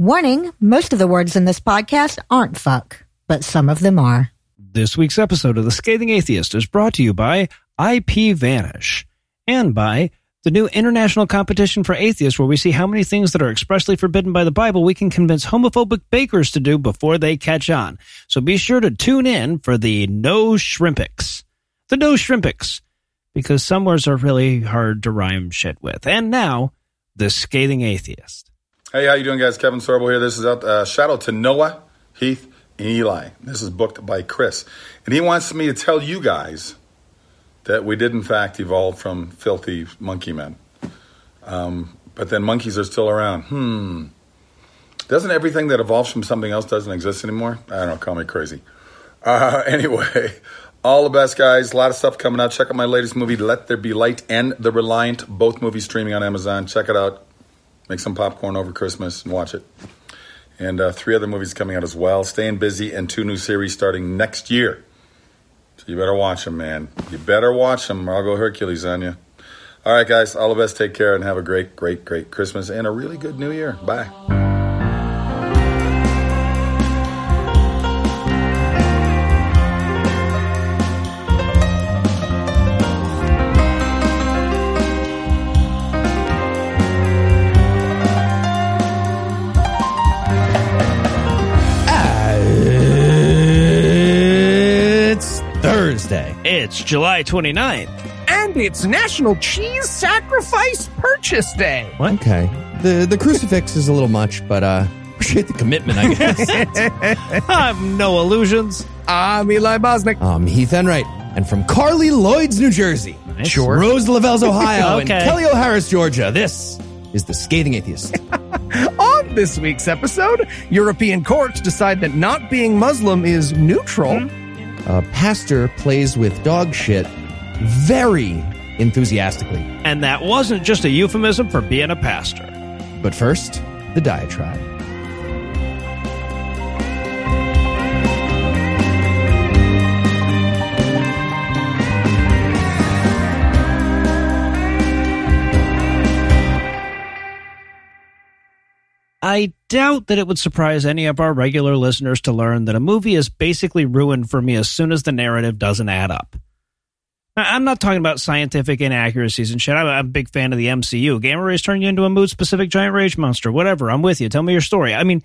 Warning most of the words in this podcast aren't fuck, but some of them are. This week's episode of The Scathing Atheist is brought to you by IP Vanish and by the new international competition for atheists, where we see how many things that are expressly forbidden by the Bible we can convince homophobic bakers to do before they catch on. So be sure to tune in for the No Shrimpics. The No Shrimpics, because some words are really hard to rhyme shit with. And now, The Scathing Atheist. Hey, how you doing, guys? Kevin Sorbo here. This is a uh, shout out to Noah, Heath, and Eli. This is booked by Chris, and he wants me to tell you guys that we did in fact evolve from filthy monkey men. Um, but then monkeys are still around. Hmm. Doesn't everything that evolves from something else doesn't exist anymore? I don't know. Call me crazy. Uh, anyway, all the best, guys. A lot of stuff coming out. Check out my latest movie, Let There Be Light, and The Reliant. Both movies streaming on Amazon. Check it out make some popcorn over Christmas and watch it. And uh, three other movies coming out as well. Staying busy and two new series starting next year. So you better watch them, man. You better watch them, or I'll go Hercules on you. All right, guys. All the best. Take care and have a great, great, great Christmas and a really good New Year. Bye. It's July 29th. And it's National Cheese Sacrifice Purchase Day. What? Okay. The the crucifix is a little much, but uh appreciate the commitment, I guess. I'm Noah Lugeons. I'm Eli Bosnick. I'm Heath Enright. And from Carli Lloyd's, New Jersey. Nice. Sure. Rose Lavelle's, Ohio. Okay. And Kelley O'Hara's, Georgia. This is the Scathing Atheist. On this week's episode, European courts decide that not being Muslim is neutral. A pastor plays with dog shit very enthusiastically. And that wasn't just a euphemism for being a pastor. But first, the diatribe. I doubt that it would surprise any of our regular listeners to learn that a movie is basically ruined for me as soon as the narrative doesn't add up. I'm not talking about scientific inaccuracies and shit. I'm I'm a big fan of the MCU. Gamma rays turn you into a mood specific giant rage monster. Whatever. I'm with you. Tell me your story. I mean,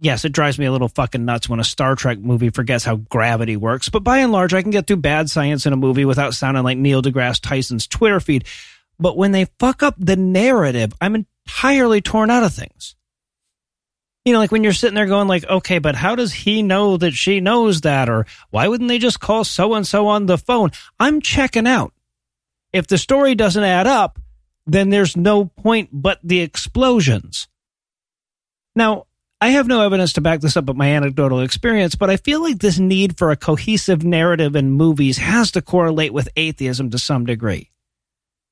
yes, it drives me a little fucking nuts when a Star Trek movie forgets how gravity works, but by and large, I can get through bad science in a movie without sounding like Neil deGrasse Tyson's Twitter feed. But when they fuck up the narrative, I'm entirely torn out of things. You know, like when you're sitting there going like, okay, but how does he know that she knows that? Or why wouldn't they just call so and so on the phone? I'm checking out. If the story doesn't add up, then there's no point but the explosions. Now, I have no evidence to back this up but my anecdotal experience, but I feel like this need for a cohesive narrative in movies has to correlate with atheism to some degree.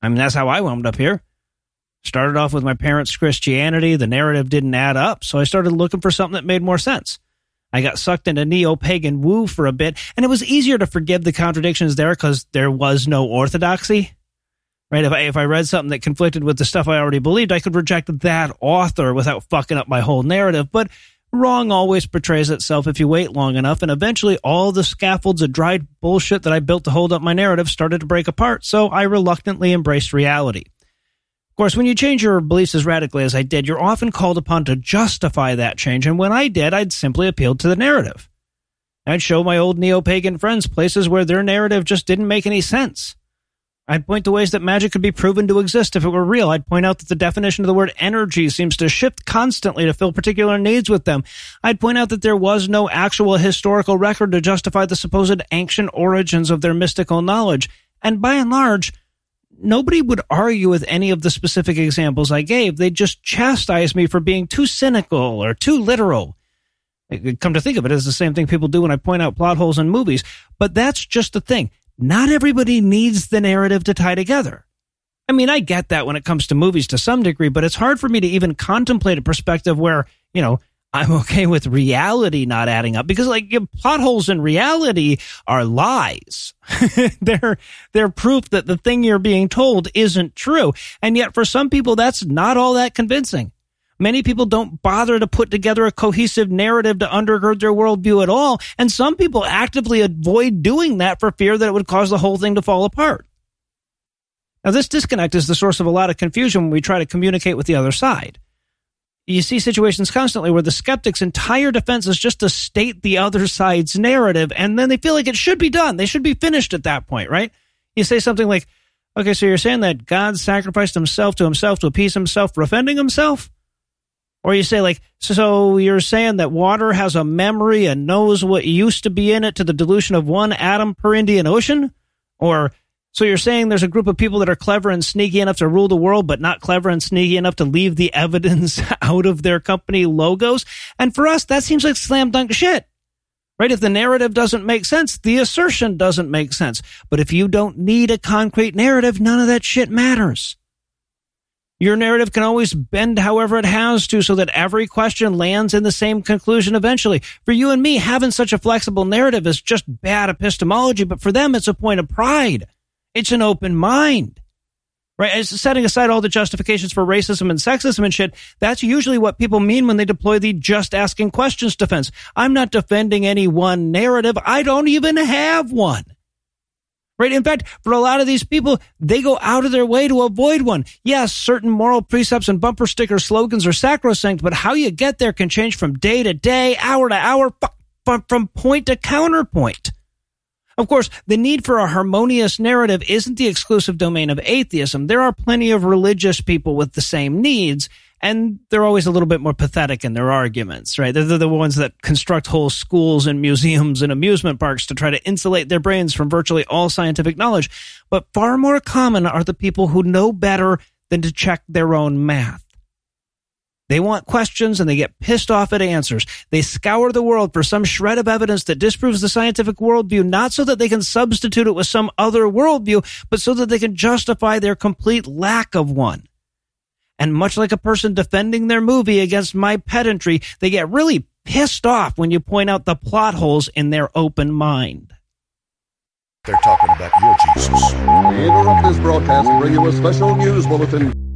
I mean, that's how I wound up here. Started off with my parents' Christianity. The narrative didn't add up, so I started looking for something that made more sense. I got sucked into neo pagan woo for a bit, and it was easier to forgive the contradictions there because there was no orthodoxy. Right? If I, if I read something that conflicted with the stuff I already believed, I could reject that author without fucking up my whole narrative. But wrong always portrays itself if you wait long enough, and eventually all the scaffolds of dried bullshit that I built to hold up my narrative started to break apart, so I reluctantly embraced reality. Course, when you change your beliefs as radically as I did, you're often called upon to justify that change, and when I did, I'd simply appealed to the narrative. I'd show my old neo pagan friends places where their narrative just didn't make any sense. I'd point to ways that magic could be proven to exist if it were real. I'd point out that the definition of the word energy seems to shift constantly to fill particular needs with them. I'd point out that there was no actual historical record to justify the supposed ancient origins of their mystical knowledge. And by and large, nobody would argue with any of the specific examples I gave. They'd just chastise me for being too cynical or too literal. Come to think of it, it's the same thing people do when I point out plot holes in movies. But that's just the thing. Not everybody needs the narrative to tie together. I mean, I get that when it comes to movies to some degree, but it's hard for me to even contemplate a perspective where, you know, I'm okay with reality not adding up because like plot holes in reality are lies. they're they're proof that the thing you're being told isn't true. And yet for some people that's not all that convincing. Many people don't bother to put together a cohesive narrative to undergird their worldview at all, and some people actively avoid doing that for fear that it would cause the whole thing to fall apart. Now, this disconnect is the source of a lot of confusion when we try to communicate with the other side. You see situations constantly where the skeptic's entire defense is just to state the other side's narrative, and then they feel like it should be done. They should be finished at that point, right? You say something like, okay, so you're saying that God sacrificed himself to himself to appease himself for offending himself? Or you say, like, so you're saying that water has a memory and knows what used to be in it to the dilution of one atom per Indian Ocean? Or so you're saying there's a group of people that are clever and sneaky enough to rule the world, but not clever and sneaky enough to leave the evidence out of their company logos? And for us, that seems like slam dunk shit. Right? If the narrative doesn't make sense, the assertion doesn't make sense. But if you don't need a concrete narrative, none of that shit matters. Your narrative can always bend however it has to so that every question lands in the same conclusion eventually. For you and me, having such a flexible narrative is just bad epistemology, but for them, it's a point of pride. It's an open mind. Right? As setting aside all the justifications for racism and sexism and shit, that's usually what people mean when they deploy the just asking questions defense. I'm not defending any one narrative. I don't even have one. Right? In fact, for a lot of these people, they go out of their way to avoid one. Yes, certain moral precepts and bumper sticker slogans are sacrosanct, but how you get there can change from day to day, hour to hour, from point to counterpoint. Of course, the need for a harmonious narrative isn't the exclusive domain of atheism. There are plenty of religious people with the same needs and they're always a little bit more pathetic in their arguments, right? They're, the ones that construct whole schools and museums and amusement parks to try to insulate their brains from virtually all scientific knowledge. But far more common are the people who know better than to check their own math. They want questions and they get pissed off at answers. They scour the world for some shred of evidence that disproves the scientific worldview, not so that they can substitute it with some other worldview, but so that they can justify their complete lack of one. And much like a person defending their movie against my pedantry, they get really pissed off when you point out the plot holes in their open mind. They're talking about your Jesus. We interrupt this broadcast and bring you a special news bulletin.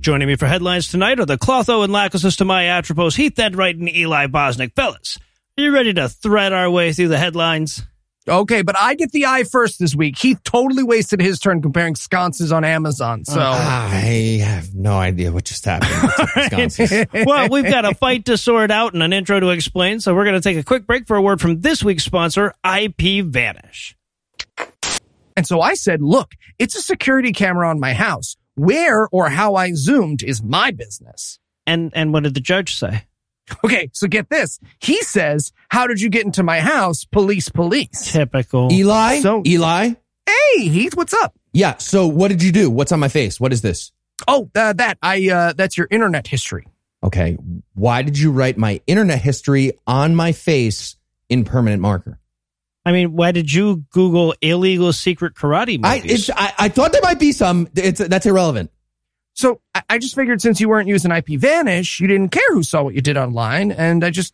Joining me for headlines tonight are the Clotho and Lachesis to my Atropos, Heath Enright and Eli Bosnick. Fellas, are you ready to thread our way through the headlines? Okay, but I get the eye first this week. He totally wasted his turn comparing sconces on Amazon. So ah, I have no idea what just happened. well, we've got a fight to sort out and an intro to explain, so we're going to take a quick break for a word from this week's sponsor, IP Vanish. And so I said, look, it's a security camera on my house. Where or how I zoomed is my business. And and what did the judge say? Okay, so get this. He says, How did you get into my house? Police, police. Typical. Eli? So- Eli? Hey, Heath, what's up? Yeah. So what did you do? What's on my face? What is this? Oh, uh, that I uh that's your internet history. Okay. Why did you write my internet history on my face in permanent marker? I mean, why did you Google illegal secret karate I, movies? it's, I I thought there might be some. It's that's irrelevant. So I, I just figured since you weren't using IP Vanish, you didn't care who saw what you did online, and I just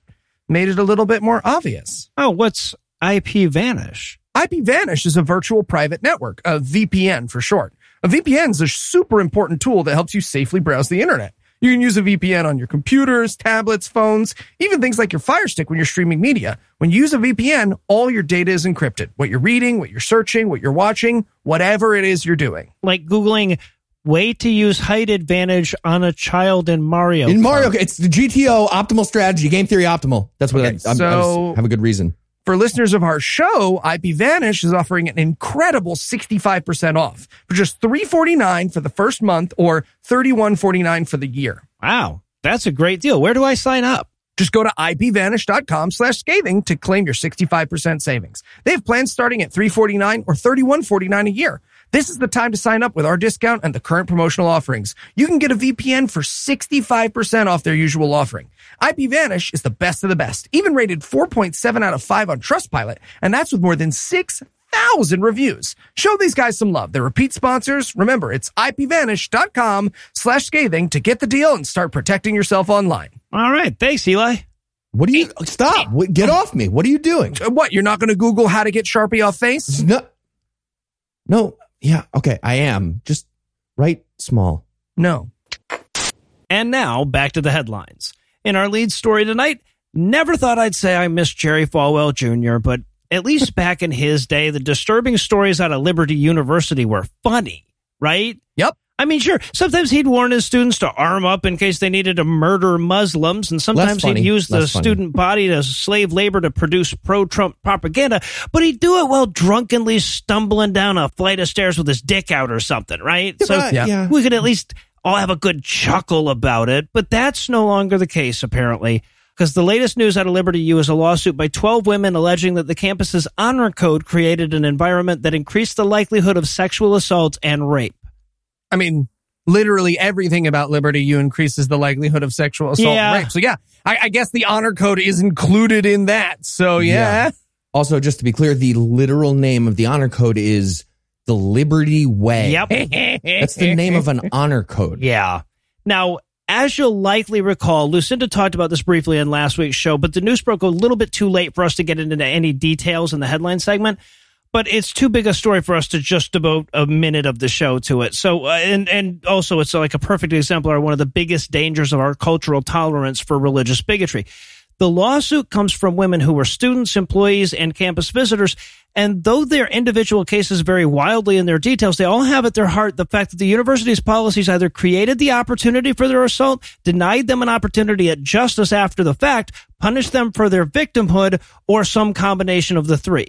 made it a little bit more obvious. oh, what's IP Vanish? IP Vanish is a virtual private network, a VPN for short. A VPN is a super important tool that helps you safely browse the internet. You can use a VPN on your computers, tablets, phones, even things like your Fire Stick when you're streaming media. When you use a VPN, all your data is encrypted. What you're reading, what you're searching, what you're watching, whatever it is you're doing. Like Googling way to use height advantage on a child in Mario. In Mario, it's the GTO optimal strategy, game theory optimal. That's what Okay, I, I'm, I so- was- have a good reason. For listeners of our show, IP Vanish is offering an incredible 65% off for just 349 for the first month or 3149 for the year. Wow, that's a great deal. Where do I sign up? Just go to ipvanish.com slash scathing to claim your 65% savings. They have plans starting at 349 or 3149 a year. This is the time to sign up with our discount and the current promotional offerings. You can get a VPN for 65% off their usual offering. IPVanish is the best of the best, even rated 4.7 out of 5 on Trustpilot, and that's with more than 6,000 reviews. Show these guys some love. They're repeat sponsors. Remember, it's ipvanish.com slash scathing to get the deal and start protecting yourself online. All right, thanks, Eli. What do you stop? Wait, Get off me. What are you doing? Uh, What, you're not going to Google how to get Sharpie off face? No. No. Yeah. Okay. I am just right small. No. And now, back to the headlines. In our lead story tonight, never thought I'd say I miss Jerry Falwell Jr., but at least back in his day, the disturbing stories out of Liberty University were funny, right? Yep. I mean, sure, sometimes he'd warn his students to arm up in case they needed to murder Muslims, and sometimes he'd use the student body to slave labor to produce pro Trump propaganda, but he'd do it while drunkenly stumbling down a flight of stairs with his dick out or something, right? so Yeah. yeah. we could at least all have a good chuckle about it, but that's no longer the case, apparently. Because the latest news out of Liberty U is a lawsuit by 12 women alleging that the campus's honor code created an environment that increased the likelihood of sexual assault and rape. I mean, literally everything about Liberty U increases the likelihood of sexual assault Yeah. and rape. So yeah, I, I guess the honor code is included in that. So yeah. Also, just to be clear, the literal name of the honor code is the Liberty Way. Yep. That's the name of an honor code. Yeah. Now, as you'll likely recall, Lucinda talked about this briefly in last week's show, but the news broke a little bit too late for us to get into any details in the headline segment. But it's too big a story for us to just devote a minute of the show to it. So, uh, and and also, it's like a perfect exemplar of one of the biggest dangers of our cultural tolerance for religious bigotry. The lawsuit comes from women who were students, employees, and campus visitors. And though their individual cases vary wildly in their details, they all have at their heart the fact that the university's policies either created the opportunity for their assault, denied them an opportunity at justice after the fact, punished them for their victimhood, or some combination of the three.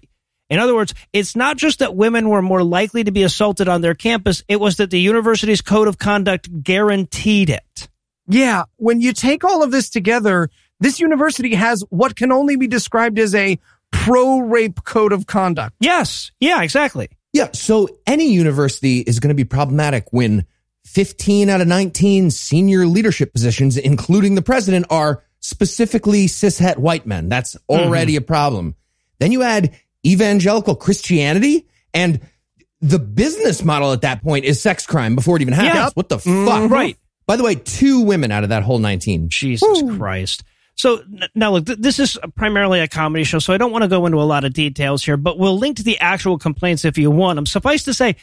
In other words, it's not just that women were more likely to be assaulted on their campus, it was that the university's code of conduct guaranteed it. Yeah. When you take all of this together, this university has what can only be described as a pro rape code of conduct. Yes. Yeah, exactly. Yeah. So any university is going to be problematic when 15 out of 19 senior leadership positions, including the president, are specifically cishet white men. That's already mm-hmm. a problem. Then you add evangelical Christianity and the business model at that point is sex crime before it even happens. Yeah. What the fuck? Mm, right. By the way, two women out of that whole 19. Jesus Christ. So now look, th- this is primarily a comedy show, so I don't want to go into a lot of details here, but we'll link to the actual complaints if you want them. Suffice to say,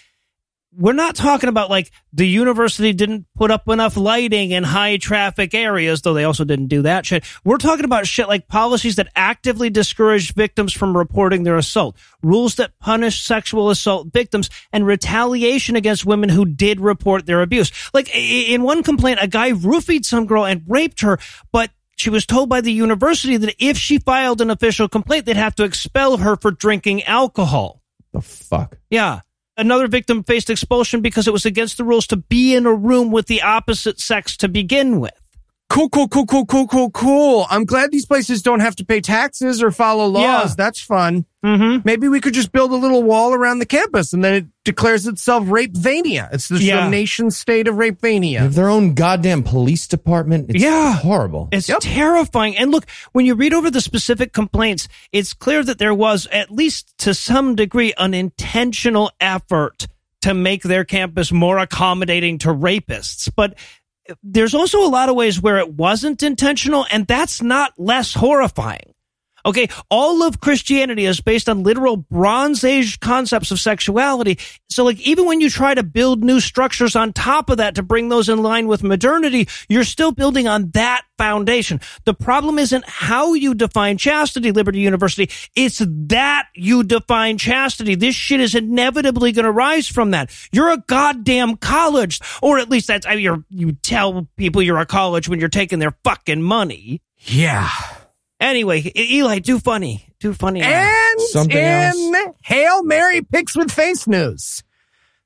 we're not talking about like the university didn't put up enough lighting in high traffic areas, though they also didn't do that shit. We're talking about shit like policies that actively discourage victims from reporting their assault, rules that punish sexual assault victims, and retaliation against women who did report their abuse. Like in one complaint, a guy roofied some girl and raped her, but she was told by the university that if she filed an official complaint, they'd have to expel her for drinking alcohol. The fuck? Yeah. Another victim faced expulsion because it was against the rules to be in a room with the opposite sex to begin with. Cool, cool, cool, cool, cool, cool, cool. I'm glad these places don't have to pay taxes or follow laws. Yeah. That's fun. Mm-hmm. Maybe we could just build a little wall around the campus and then it declares itself Rapevania. It's the Yeah. nation state of They Rapevania. have their own goddamn police department. It's Yeah. horrible. It's terrifying. And look, when you read over the specific complaints, it's clear that there was, at least to some degree, an intentional effort to make their campus more accommodating to rapists. But there's also a lot of ways where it wasn't intentional, and that's not less horrifying. Okay, all of Christianity is based on literal Bronze Age concepts of sexuality. So, like, even when you try to build new structures on top of that to bring those in line with modernity, you're still building on that foundation. The problem isn't how you define chastity, Liberty University. It's that you define chastity. This shit is inevitably going to rise from that. You're a goddamn college, or at least that's, I mean, you're, you tell people you're a college when you're taking their fucking money. Yeah. Anyway, Eli, too funny. too funny. And Something in Hail Mary Picks with Face News.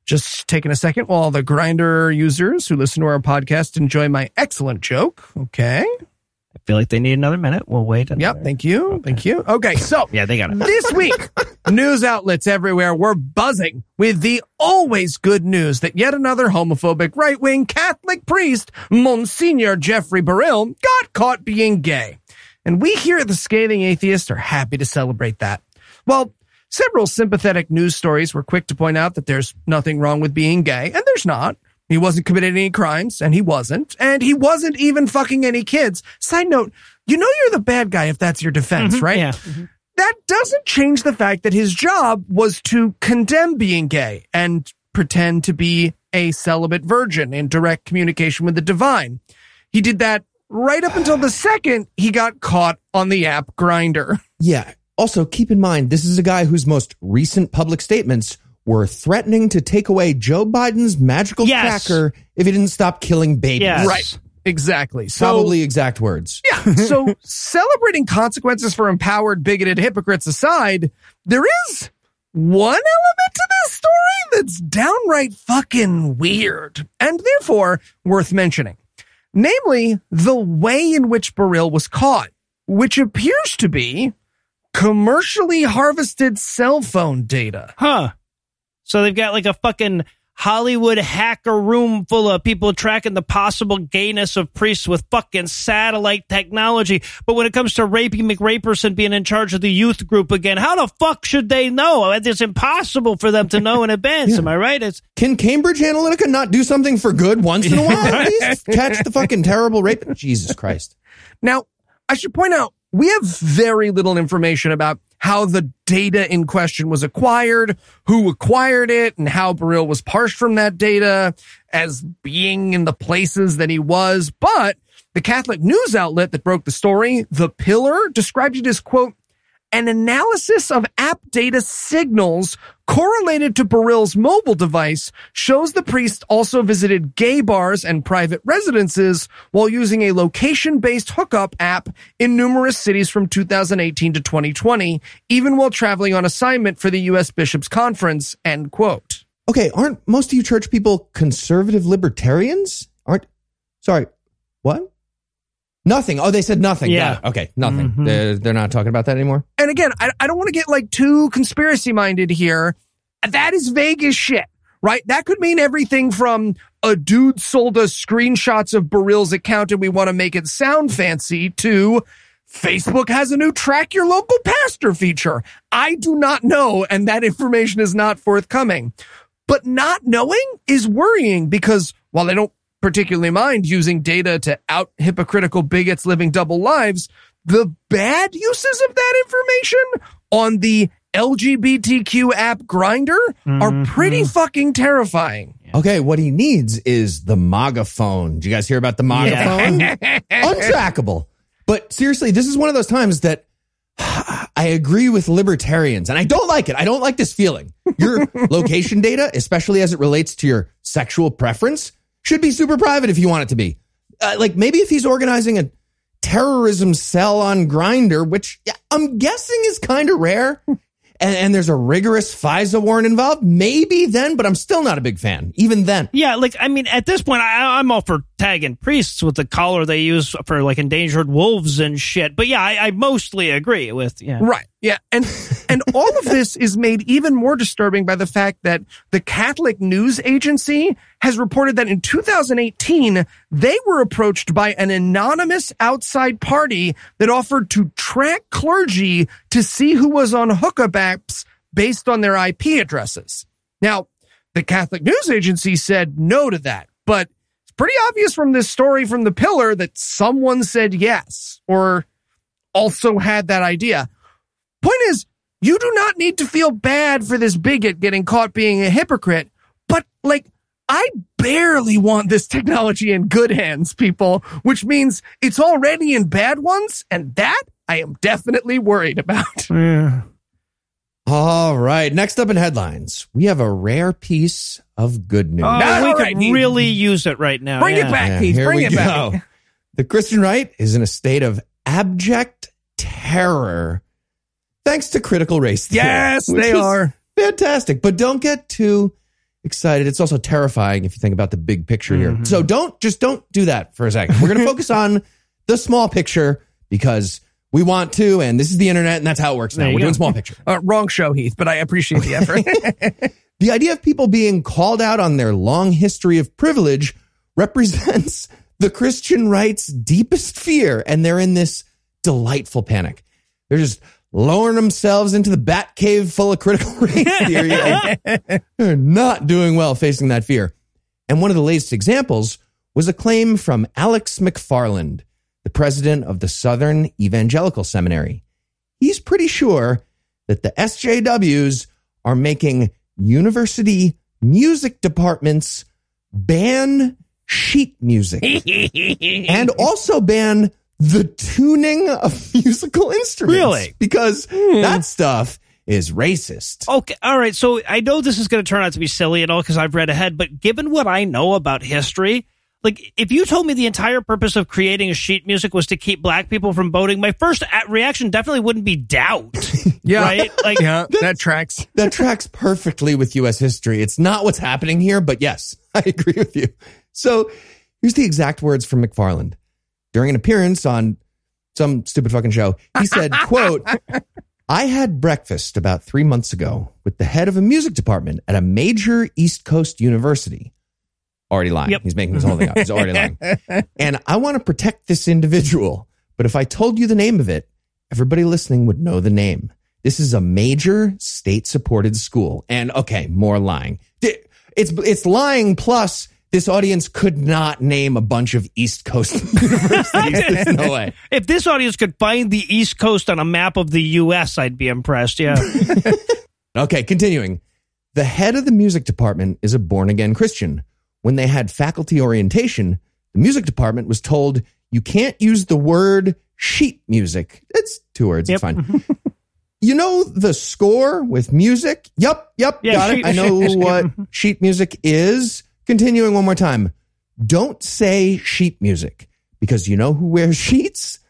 Just taking a second while the Grindr users who listen to our podcast enjoy my excellent joke. Okay. I feel like they need another minute. We'll wait. Yep. Thank you. Thank you. Okay. So Yeah, they got it. this week, news outlets everywhere were buzzing with the always good news that yet another homophobic right wing Catholic priest, Monsignor Jeffrey Burrill, got caught being gay. And we here at the Scathing Atheist are happy to celebrate that. Well, several sympathetic news stories were quick to point out that there's nothing wrong with being gay, and there's not. He wasn't committing any crimes, and he wasn't. And he wasn't even fucking any kids. Side note, you know you're the bad guy if that's your defense, mm-hmm. right? Yeah. Mm-hmm. that doesn't change the fact that his job was to condemn being gay and pretend to be a celibate virgin in direct communication with the divine. He did that right up until the second he got caught on the app Grindr. Yeah. Also, keep in mind, this is a guy whose most recent public statements were threatening to take away Joe Biden's magical Yes. tracker if he didn't stop killing babies. Yes. Right. Exactly. So Probably exact words. Yeah. So celebrating consequences for empowered, bigoted hypocrites aside, there is one element to this story that's downright fucking weird and therefore worth mentioning. Namely, the way in which Burrill was caught, which appears to be commercially harvested cell phone data. Huh. So they've got like a fucking Hollywood hacker room full of people tracking the possible gayness of priests with fucking satellite technology. But when it comes to Rapey McRaperson being in charge of the youth group again, how the fuck should they know? It's impossible for them to know in advance. Am I right? It's Can Cambridge Analytica not do something for good once in a while? At least catch the fucking terrible rape. Jesus Christ. Now, I should point out, we have very little information about how the data in question was acquired, who acquired it, and how Burrill was parsed from that data as being in the places that he was. But the Catholic news outlet that broke the story, The Pillar, described it as, quote, an analysis of app data signals correlated to Burrill's mobile device shows the priest also visited gay bars and private residences while using a location-based hookup app in numerous cities from 2018 to 2020, even while traveling on assignment for the U.S. Bishops Conference, end quote. Okay, aren't most of you church people conservative libertarians? Aren't, sorry, what? Nothing. Oh, they said nothing. Yeah. Got it. Okay, nothing. Mm-hmm. They're, they're not talking about that anymore. And again, I, I don't want to get like too conspiracy minded here. That is vague as shit, right? That could mean everything from a dude sold us screenshots of Burrill's account and we want to make it sound fancy to Facebook has a new track your local pastor feature. I do not know, and that information is not forthcoming. But not knowing is worrying because while I don't particularly mind using data to out hypocritical bigots living double lives, the bad uses of that information on the LGBTQ app Grindr are pretty mm-hmm. fucking terrifying. Okay, what he needs is the MAGA phone. Did you guys hear about the MAGA phone? Untrackable. But seriously, this is one of those times that I agree with libertarians and I don't like it. I don't like this feeling. Your location data, especially as it relates to your sexual preference, should be super private if you want it to be. Uh, like maybe if he's organizing a terrorism cell on Grindr, which I'm guessing is kind of rare. And, and there's a rigorous FISA warrant involved. Maybe then, but I'm still not a big fan. Even then, yeah, like I mean, at this point, I, I'm all for tagging priests with the collar they use for like endangered wolves and shit. But yeah, I, I mostly agree with yeah. Right. Yeah. And and all of this is made even more disturbing by the fact that the Catholic News Agency has reported that in 2018 they were approached by an anonymous outside party that offered to track clergy to see who was on hookup apps based on their IP addresses. Now, the Catholic News Agency said no to that, but it's pretty obvious from this story from the pillar that someone said yes or also had that idea. Point is, you do not need to feel bad for this bigot getting caught being a hypocrite, but like, I barely want this technology in good hands, people, which means it's already in bad ones, and that I am definitely worried about. Yeah. All right. Next up in headlines, we have a rare piece of good news. Oh, No, we all could right, Heath. really use it right now. Bring yeah. it back, Yeah, Keith. Bring we it back. The Christian right is in a state of abject terror thanks to critical race theory. Yes, they are. Fantastic. But don't get too excited. It's also terrifying if you think about the big picture Mm-hmm. here. So don't just don't do that for a second. We're going to focus on the small picture because we want to, and this is the internet, and that's how it works now. We're go. doing small picture. Uh, wrong show, Heath, but I appreciate the effort. The idea of people being called out on their long history of privilege represents the Christian right's deepest fear, and they're in this delightful panic. They're just lowering themselves into the bat cave full of critical race theory. and they're not doing well facing that fear. And one of the latest examples was a claim from Alex McFarland, the president of the Southern Evangelical Seminary. He's pretty sure that the SJWs are making university music departments ban sheet music and also ban the tuning of musical instruments. Really? Because hmm. that stuff is racist. Okay, all right. So I know this is going to turn out to be silly and all because I've read ahead, but given what I know about history, like if you told me the entire purpose of creating a sheet music was to keep black people from voting, my first a- reaction definitely wouldn't be doubt. Yeah. Right? Like, Yeah, that tracks. That tracks perfectly with US history. It's not what's happening here, but yes, I agree with you. So here's the exact words from McFarland. During an appearance on some stupid fucking show, he said, quote, I had breakfast about three months ago with the head of a music department at a major East Coast university. Already lying. Yep. He's making this whole thing up. He's already lying. And I want to protect this individual. But if I told you the name of it, everybody listening would know the name. This is a major state supported school. And okay, more lying. It's, it's lying plus this audience could not name a bunch of East Coast universities. There's no way. if this audience could find the East Coast on a map of the U.S., I'd be impressed. Yeah. Okay, continuing. The head of the music department is a born again Christian. When they had faculty orientation, the music department was told you can't use the word sheet music. It's two words, it's fine. you know the score with music? Yep, yep, Yeah, got sheet- it. I know sheet- what sheet music is. Continuing one more time. Don't say sheet music because you know who wears sheets?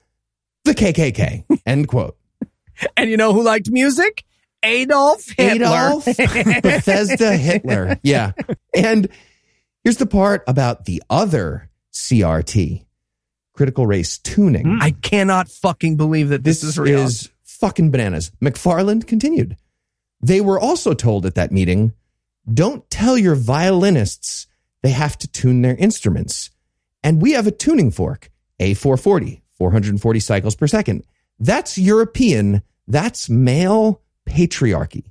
The KKK. End quote. And you know who liked music? Adolf Hitler. Adolf Bethesda Hitler. Yeah. And here's the part about the other CRT, critical race tuning. Hmm. I cannot fucking believe that this, this is real. is fucking bananas. McFarland continued. They were also told at that meeting, don't tell your violinists they have to tune their instruments. And we have a tuning fork, A440, 440 cycles per second. That's European. That's male patriarchy.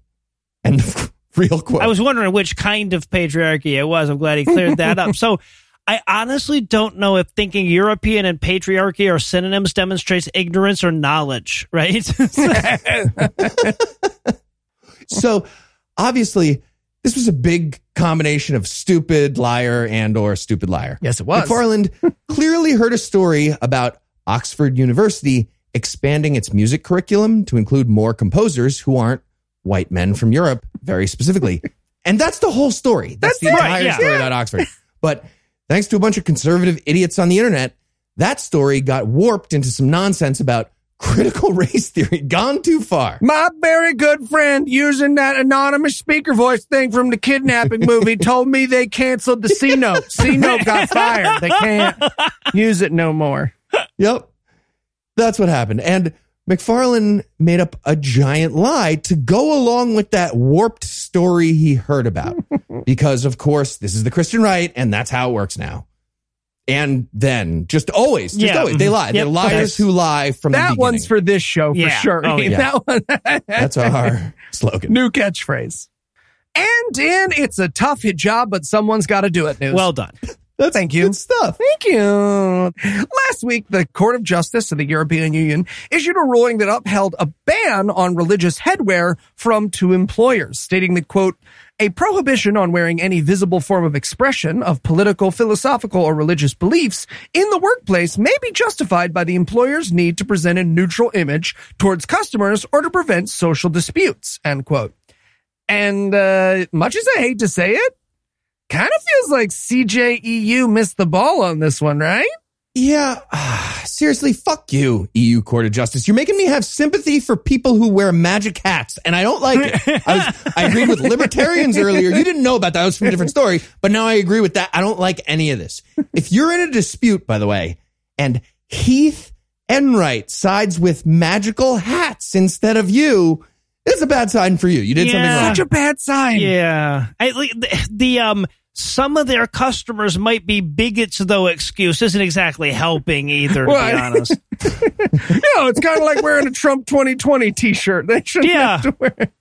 And real quote. I was wondering which kind of patriarchy it was. I'm glad he cleared that up. So I honestly don't know if thinking European and patriarchy are synonyms demonstrates ignorance or knowledge, right? so obviously this was a big combination of stupid liar and or stupid liar. Yes, it was. McFarland clearly heard a story about Oxford University expanding its music curriculum to include more composers who aren't white men from Europe, very specifically. and that's the whole story. That's, That's the entire Right, yeah. story about Oxford. But thanks to a bunch of conservative idiots on the internet, that story got warped into some nonsense about critical race theory, gone too far. My very good friend using that anonymous speaker voice thing from the kidnapping movie told me they canceled the C note. C note got fired. They can't use it no more. Yep. That's what happened. And McFarland made up a giant lie to go along with that warped story he heard about. because, of course, this is the Christian right, and that's how it works now. And then, just always, just Yeah. always, they lie. They're liars who lie from That beginning. one's for this show for Yeah. sure. Oh, yeah. That one. That's our slogan. New catchphrase. And in it's a tough hit job, but someone's got to do it. News. well done. That's Thank you. Good stuff. Thank you. Last week, the Court of Justice of the European Union issued a ruling that upheld a ban on religious headwear from two employers, stating that, quote, a prohibition on wearing any visible form of expression of political, philosophical, or religious beliefs in the workplace may be justified by the employer's need to present a neutral image towards customers or to prevent social disputes, end quote. And, uh, much as I hate to say it, kind of feels like CJEU missed the ball on this one, right? Yeah, ah, seriously, fuck you, EU Court of Justice. You're making me have sympathy for people who wear magic hats, and I don't like it. I, was, I agreed with libertarians earlier. You didn't know about that. That was from a different story, but now I agree with that. I don't like any of this. If you're in a dispute, by the way, and Heath Enright sides with magical hats instead of you, it's a bad sign for you. You did something wrong. Such a bad sign. Yeah. I, the, the um some of their customers might be bigots though excuse isn't exactly helping either to Well, be honest. No, it's kind of like wearing a Trump 2020 t-shirt. They shouldn't Yeah. have to wear it.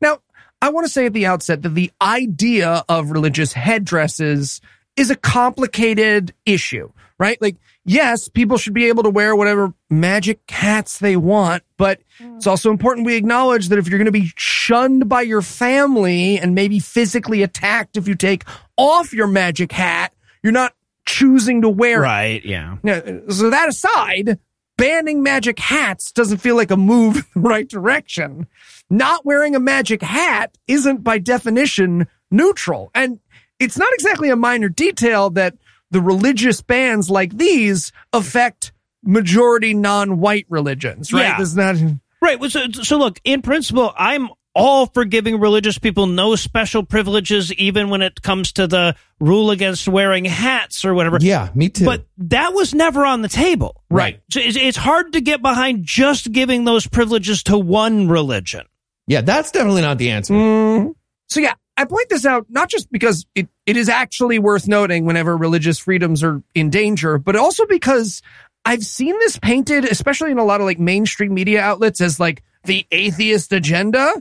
Now, I want to say at the outset that the idea of religious headdresses is a complicated issue, right? Like, yes, people should be able to wear whatever magic hats they want, but mm. it's also important we acknowledge that if you're going to be shunned by your family and maybe physically attacked if you take off your magic hat, you're not choosing to wear it. Right. Yeah. Now, so that aside, banning magic hats doesn't feel like a move in the right direction. Not wearing a magic hat isn't by definition neutral. And it's not exactly a minor detail that the religious bans like these affect majority non-white religions, right? Yeah. This is not Right. well, So, so look, in principle, I'm all for giving religious people no special privileges, even when it comes to the rule against wearing hats or whatever. Yeah, me too. But that was never on the table. Right. So it's, it's hard to get behind just giving those privileges to one religion. yeah, that's definitely not the answer. Mm. So yeah, I point this out not just because it, it is actually worth noting whenever religious freedoms are in danger, but also because I've seen this painted, especially in a lot of like mainstream media outlets as like the atheist agenda.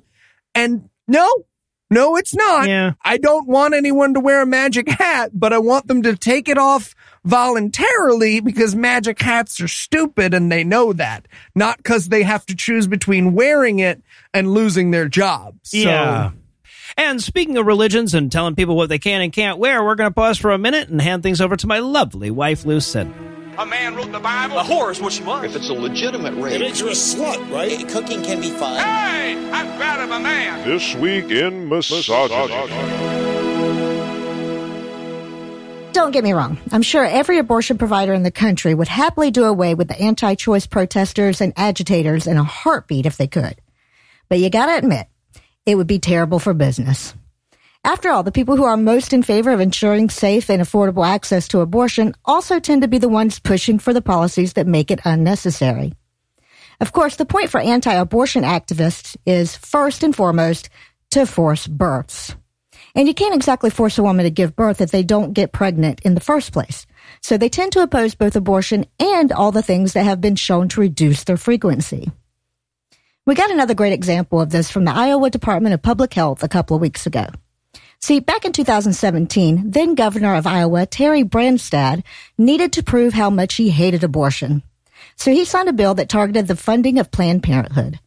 And no, no, it's not. Yeah. I don't want anyone to wear a magic hat, but I want them to take it off voluntarily because magic hats are stupid and they know that, not because they have to choose between wearing it and losing their jobs. So, Yeah. And speaking of religions and telling people what they can and can't wear, we're going to pause for a minute and hand things over to my lovely wife, Lucette. A man wrote the Bible. A whore is what she was. If it's a legitimate rape, makes you a slut, right? Eh, cooking can be fun. Hey, I'm proud of a man. This week in misogyny. Don't get me wrong. I'm sure every abortion provider in the country would happily do away with the anti-choice protesters and agitators in a heartbeat if they could. But you gotta admit, it would be terrible for business. After all, the people who are most in favor of ensuring safe and affordable access to abortion also tend to be the ones pushing for the policies that make it unnecessary. Of course, the point for anti-abortion activists is first and foremost to force births. And you can't exactly force a woman to give birth if they don't get pregnant in the first place. So they tend to oppose both abortion and all the things that have been shown to reduce their frequency. We got another great example of this from the Iowa Department of Public Health a couple of weeks ago. See, back in 2017, then governor of Iowa, Terry Branstad, needed to prove how much he hated abortion. So he signed a bill that targeted the funding of Planned Parenthood.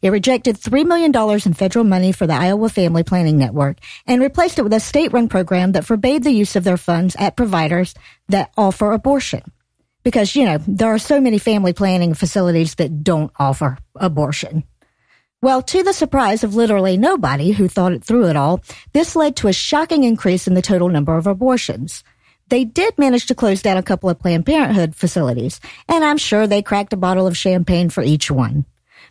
It rejected $3 million in federal money for the Iowa Family Planning Network and replaced it with a state-run program that forbade the use of their funds at providers that offer abortion. Because, you know, there are so many family planning facilities that don't offer abortion. Well, to the surprise of literally nobody who thought it through at all, this led to a shocking increase in the total number of abortions. They did manage to close down a couple of Planned Parenthood facilities, and I'm sure they cracked a bottle of champagne for each one.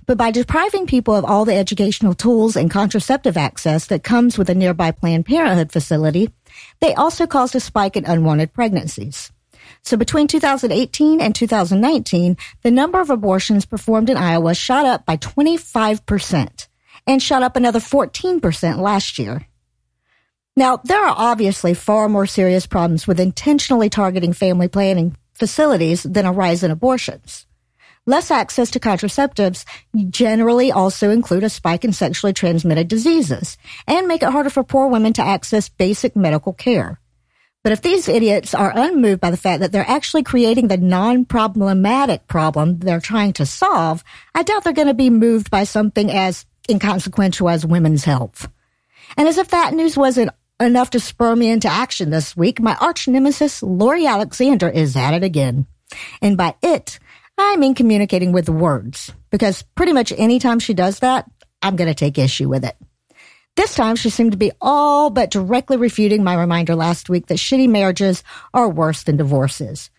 But by depriving people of all the educational tools and contraceptive access that comes with a nearby Planned Parenthood facility, they also caused a spike in unwanted pregnancies. So between 2018 and 2019, the number of abortions performed in Iowa shot up by 25% and shot up another 14% last year. Now, there are obviously far more serious problems with intentionally targeting family planning facilities than a rise in abortions. Less access to contraceptives generally also include a spike in sexually transmitted diseases and make it harder for poor women to access basic medical care. But if these idiots are unmoved by the fact that they're actually creating the non-problematic problem they're trying to solve, I doubt they're going to be moved by something as inconsequential as women's health. And as if that news wasn't enough to spur me into action this week, my arch nemesis, Lori Alexander, is at it again. And by it, I mean communicating with words, because pretty much anytime she does that, I'm going to take issue with it. This time, she seemed to be all but directly refuting my reminder last week that shitty marriages are worse than divorces.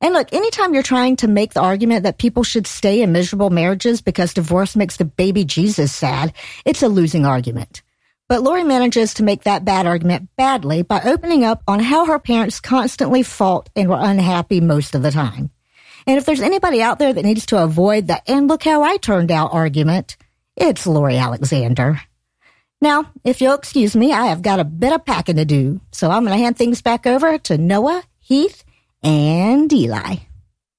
And look, anytime you're trying to make the argument that people should stay in miserable marriages because divorce makes the baby Jesus sad, it's a losing argument. But Lori manages to make that bad argument badly by opening up on how her parents constantly fought and were unhappy most of the time. And if there's anybody out there that needs to avoid the and look how I turned out argument, it's Lori Alexander. Now, if you'll excuse me, I have got a bit of packing to do, so I'm going to hand things back over to Noah, Heath, and Eli.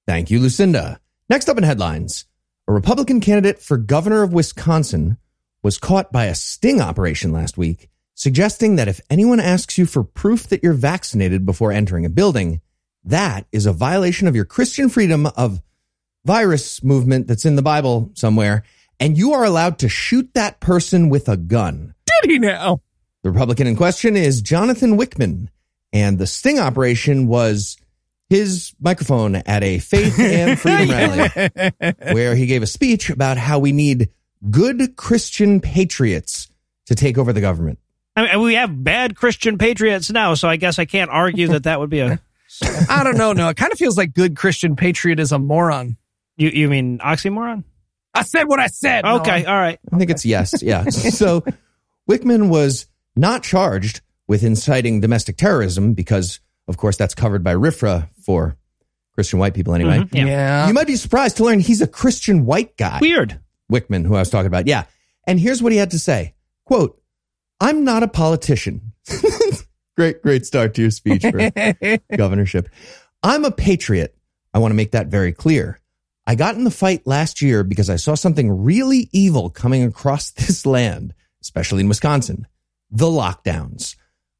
Thank you, Lucinda. Next up in headlines a Republican candidate for governor of Wisconsin was caught by a sting operation last week, suggesting that if anyone asks you for proof that you're vaccinated before entering a building, that is a violation of your Christian freedom of virus movement that's in the Bible somewhere, and you are allowed to shoot that person with a gun. Did he now? The Republican in question is Jonathan Wichmann, and the sting operation was his microphone at a faith and freedom rally where he gave a speech about how we need good Christian patriots to take over the government. I mean, we have bad Christian patriots now, so I guess I can't argue that that would be a. I don't know. No, it kind of feels like good Christian patriot is a moron. You you mean oxymoron? I said what I said. Okay, Noah. all right. I think it's yes. Yeah. So Wichmann was not charged with inciting domestic terrorism because, of course, that's covered by RFRA for Christian white people anyway. Mhm, yeah. Yeah. You might be surprised to learn he's a Christian white guy. Weird. Wichmann, who I was talking about. Yeah. And here's what he had to say. Quote, I'm not a politician. great, great start to your speech for governorship. I'm a patriot. I want to make that very clear. I got in the fight last year because I saw something really evil coming across this land, especially in Wisconsin. The lockdowns.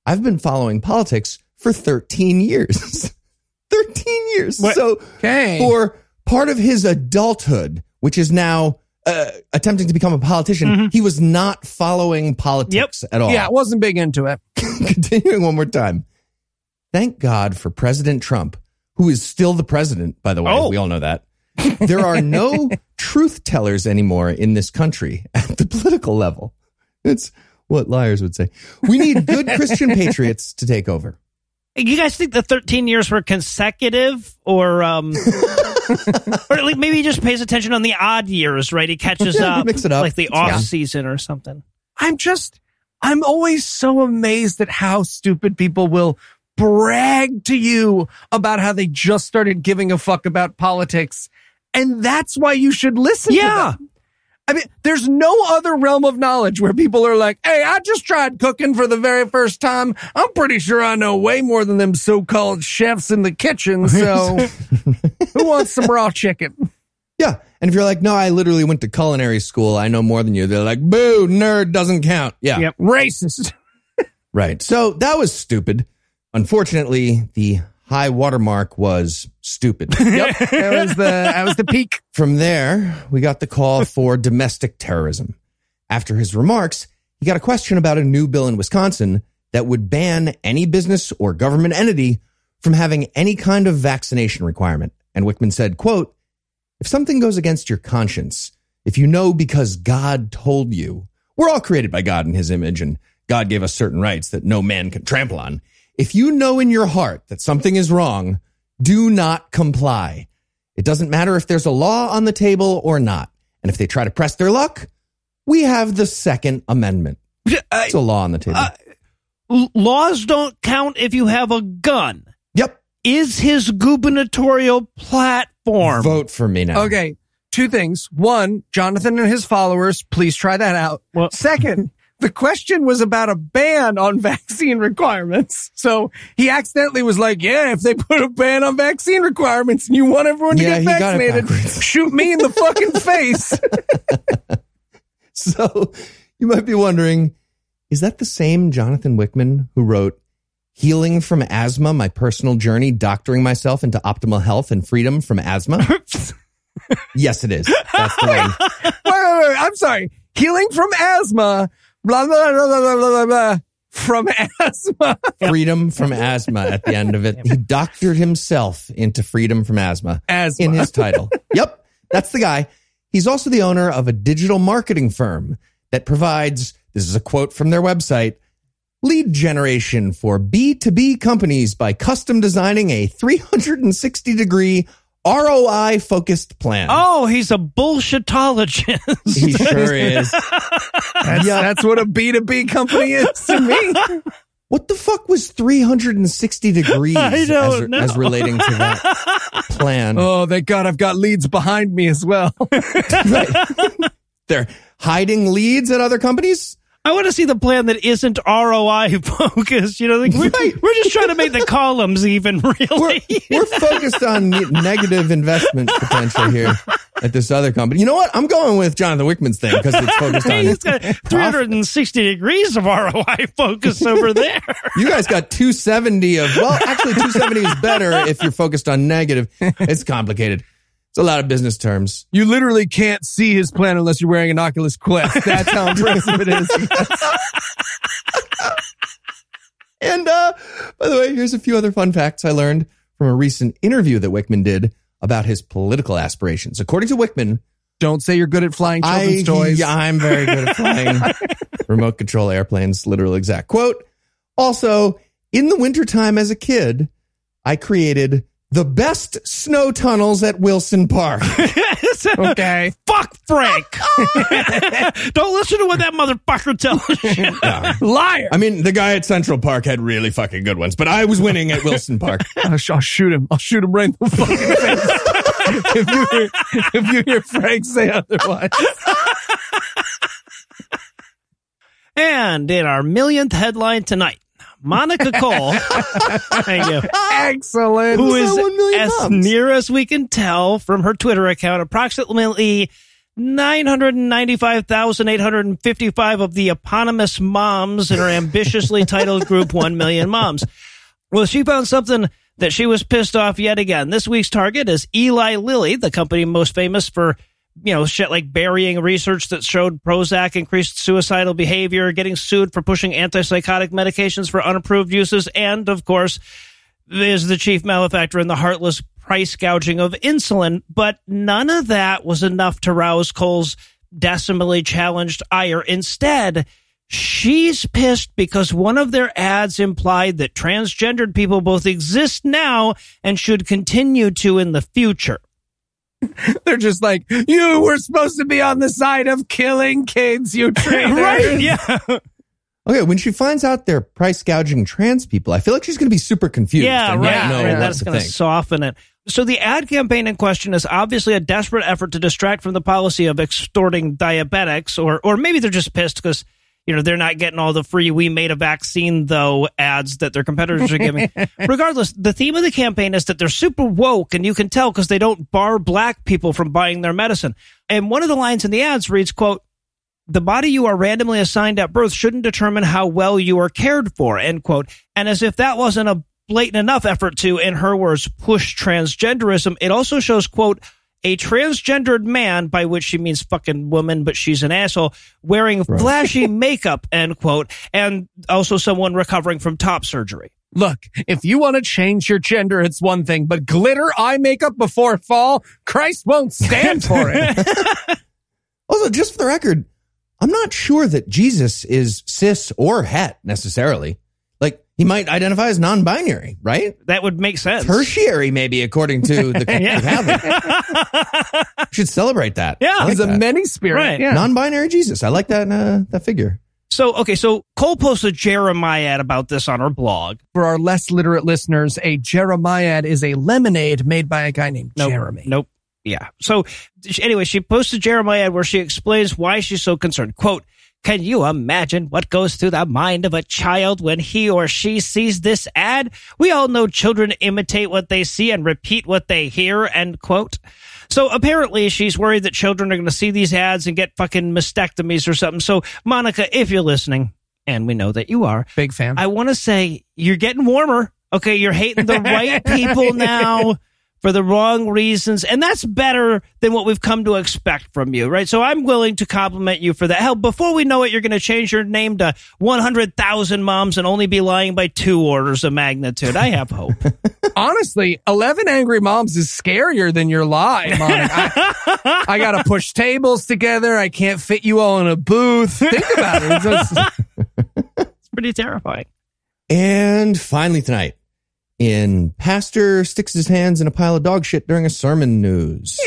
I've been following politics for 13 years. 13 years. What? So Okay. for part of his adulthood, which is now uh, attempting to become a politician, he was not following politics at all. yeah, I wasn't big into it. Continuing one more time. Thank God for President Trump, who is still the president, by the way. Oh. We all know that. There are no truth tellers anymore in this country at the political level. It's what liars would say. We need good Christian patriots to take over. You guys think the 13 years were consecutive or um or like maybe he just pays attention on the odd years, right? He catches Yeah, up mix it up. like the off fine. season or something. I'm just, I'm always so amazed at how stupid people will brag to you about how they just started giving a fuck about politics. And that's why you should listen to Yeah. them. I mean, there's no other realm of knowledge where people are like, Hey, I just tried cooking for the very first time. I'm pretty sure I know way more than them so-called chefs in the kitchen. So who wants some raw chicken? Yeah. And if you're like, no, I literally went to culinary school. I know more than you. They're like, boo, nerd doesn't count. Yeah. Yep. Racist. Right. So that was stupid. Unfortunately, the high watermark was stupid. Yep. That was the, that was the peak. From there, we got the call for domestic terrorism. After his remarks, he got a question about a new bill in Wisconsin that would ban any business or government entity from having any kind of vaccination requirement. And Wichmann said, quote, if something goes against your conscience, if you know because God told you, we're all created by God in his image and God gave us certain rights that no man can trample on. If you know in your heart that something is wrong, do not comply. It doesn't matter if there's a law on the table or not. And if they try to press their luck, we have the Second Amendment. It's a law on the table. Uh, l- laws don't count if you have a gun. yep. Is his gubernatorial platform Vote for me now. Okay. Two things. One, Jonathan and his followers, please try that out. Well- Second, the question was about a ban on vaccine requirements. So he accidentally was like, yeah, if they put a ban on vaccine requirements and you want everyone to Yeah, get he got it vaccinated, shoot me in the fucking face. So you might be wondering, is that the same Jonathan Wichmann who wrote Healing from Asthma, My Personal Journey, Doctoring Myself into Optimal Health and Freedom from Asthma? yes, it is. That's the one. wait, wait, wait. I'm sorry. Healing from asthma, blah, blah, blah, blah, blah, blah, blah, from asthma. Freedom from Asthma at the end of it. He doctored himself into freedom from asthma. Asthma. in his title. yep, that's the guy. He's also the owner of a digital marketing firm that provides, this is a quote from their website, lead generation for B2B companies by custom designing a 360 degree ROI focused plan. Oh, he's a bullshitologist. he sure is. That's, that's what a B2B company is to me. What the fuck was 360 degrees I don't as, know. as relating to that plan? Oh, thank God I've got leads behind me as well. Right. They're hiding leads at other companies? I want to see the plan that isn't ROI focused. You know, like we're, Right. we're just trying to make the columns even. we're, Really, we're focused on negative investment potential here at this other company. You know what? I'm going with Jonathan Wichmann's thing because it's focused on. he's got 360 degrees of ROI focus over there. You guys got 270 of, well, actually 270 is better if you're focused on negative. It's complicated. It's a lot of business terms. You literally can't see his plan unless you're wearing an Oculus Quest. That's how impressive it is. And, uh, by the way, here's a few other fun facts I learned from a recent interview that Wichmann did about his political aspirations. According to Wichmann, Don't say you're good at flying children's I, toys. Yeah, I'm very good at flying remote control airplanes, literal exact quote. Also, in the wintertime as a kid, I created the best snow tunnels at Wilson Park. Okay. Fuck Frank. Don't listen to what that motherfucker tells you. Liar. I mean, the guy at Central Park had really fucking good ones, but I was winning at Wilson Park. I'll, sh- I'll shoot him. I'll shoot him right in the fucking face. if, you hear, if you hear Frank say otherwise. And in our millionth headline tonight, Monica Cole, thank you, Excellent. who is Is that 1 million as moms? near as we can tell from her Twitter account, approximately 995,855 of the eponymous moms in her ambitiously titled group 1 Million Moms. Well, she found something that she was pissed off yet again. This week's target is Eli Lilly, the company most famous for, you know, shit like burying research that showed Prozac increased suicidal behavior, getting sued for pushing antipsychotic medications for unapproved uses, and of course, is the chief malefactor in the heartless price gouging of insulin. But none of that was enough to rouse Cole's decimally challenged ire. Instead, she's pissed because one of their ads implied that transgendered people both exist now and should continue to in the future. They're just like, you were supposed to be on the side of killing kids, you traitors. Yeah. Okay, when she finds out they're price gouging trans people, I feel like she's going to be super confused. Yeah, and right. not know right. That's going to soften it. So the ad campaign in question is obviously a desperate effort to distract from the policy of extorting diabetics, or or maybe they're just pissed because you know they're not getting all the free "we made a vaccine though" ads that their competitors are giving. Regardless, the theme of the campaign is that they're super woke, and you can tell because they don't bar black people from buying their medicine. And one of the lines in the ads reads, "quote." the body you are randomly assigned at birth shouldn't determine how well you are cared for, end quote. And as if that wasn't a blatant enough effort to, in her words, push transgenderism, it also shows, quote, a transgendered man, by which she means fucking woman, but she's an asshole, wearing flashy makeup, end quote, and also someone recovering from top surgery. Look, if you want to change your gender, it's one thing, but glitter eye makeup before fall, Christ won't stand for it. Also, just for the record, I'm not sure that Jesus is cis or het necessarily. Like, he might identify as non binary, right? That would make sense. Tertiary, maybe, according to the Yeah. Catholic. Should celebrate that. Yeah. I like He's a many spirit. Right. Yeah. non-binary Jesus. I like that uh, that figure. So, okay, so Cole posted Jeremiad about this on her blog. For our less literate listeners, a Jeremiad is a lemonade made by a guy named Nope. Jeremy. Nope. Yeah. So anyway, she posted Jeremiad where she explains why she's so concerned. Quote, can you imagine what goes through the mind of a child when he or she sees this ad? We all know children imitate what they see and repeat what they hear, end quote. So apparently she's worried that children are going to see these ads and get fucking mastectomies or something. So Monica, if you're listening, and we know that you are, Big fan. I want to say you're getting warmer. Okay, you're hating the right people now for the wrong reasons, and that's better than what we've come to expect from you, right? So I'm willing to compliment you for that. Hell, before we know it, you're going to change your name to 100,000 moms and only be lying by two orders of magnitude. I have hope. Honestly, 11 Angry Moms is scarier than your lie, Monica. I, I got to push tables together. I can't fit you all in a booth. Think about it. It's just- It's pretty terrifying. And finally tonight, in Pastor sticks his hands in a pile of dog shit during a sermon news.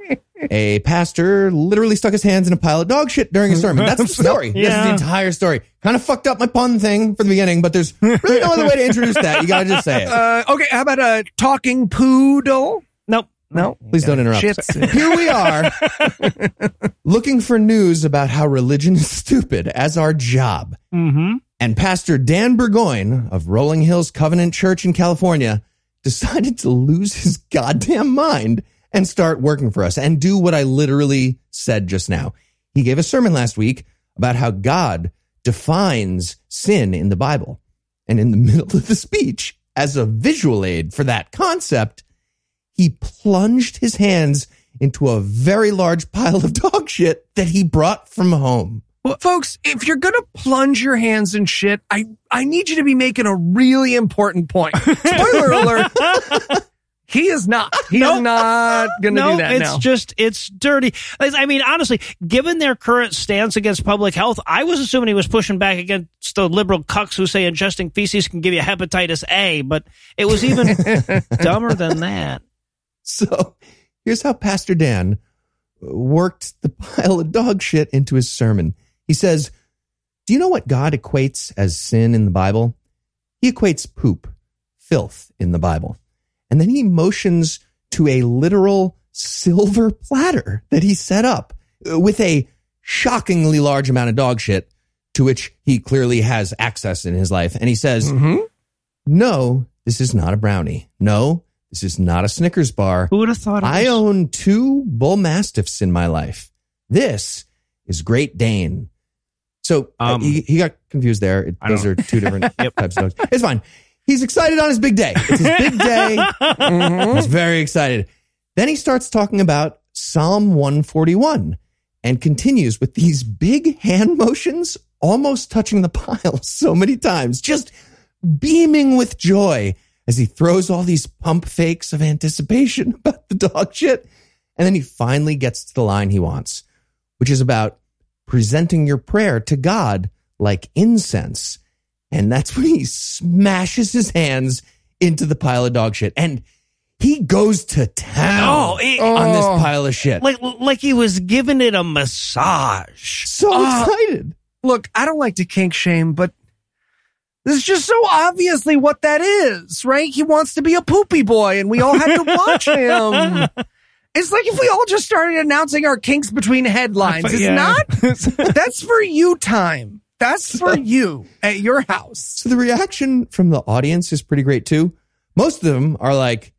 a pastor literally stuck his hands in a pile of dog shit during a sermon. That's the story. This is the entire story. Kind of fucked up my pun thing from the beginning, but there's really no other way to introduce that. You gotta just say it. uh, okay, how about a talking poodle? Nope. No. Please don't interrupt. Shits. Here we are looking for news about how religion is stupid as our job. Mm-hmm. And Pastor Dan Burgoyne of Rolling Hills Covenant Church in California decided to lose his goddamn mind and start working for us and do what I literally said just now. He gave a sermon last week about how God defines sin in the Bible. And in the middle of the speech, as a visual aid for that concept, he plunged his hands into a very large pile of dog shit that he brought from home. Well, folks, if you're gonna plunge your hands in shit, I I need you to be making a really important point. Spoiler alert. He is not. He's Nope. not gonna no, do that now. it's now. just it's dirty. I mean, honestly, given their current stance against public health, I was assuming he was pushing back against the liberal cucks who say ingesting feces can give you hepatitis A, but it was even dumber than that. So here's how Pastor Dan worked the pile of dog shit into his sermon. He says, Do you know what God equates as sin in the Bible? He equates poop, filth in the Bible. And then he motions to a literal silver platter that he set up with a shockingly large amount of dog shit to which he clearly has access in his life. And he says, mm-hmm. No, this is not a brownie. No, this is not a Snickers bar. Who would have thought? I own two bull mastiffs in my life. This is Great Dane. So uh, Um, he, he got confused there. It- Those are two different types of dogs. It's fine. He's excited on his big day. It's his big day. He's very excited. Then he starts talking about Psalm 141 and continues with these big hand motions, almost touching the pile so many times, just beaming with joy as he throws all these pump fakes of anticipation about the dog shit. And then he finally gets to the line he wants, which is about presenting your prayer to God like incense. And that's when he smashes his hands into the pile of dog shit. And he goes to town Oh, it- on this Oh. pile of shit. like like he was giving it a massage. so Ah. excited. Look, I don't like to kink shame, but this is just so obviously what that is, right? He wants to be a poopy boy, and we all had to watch him. It's like if we all just started announcing our kinks between headlines. It's Yeah. not. That's for you time. That's for you at your house. So the reaction from the audience is pretty great too. Most of them are like,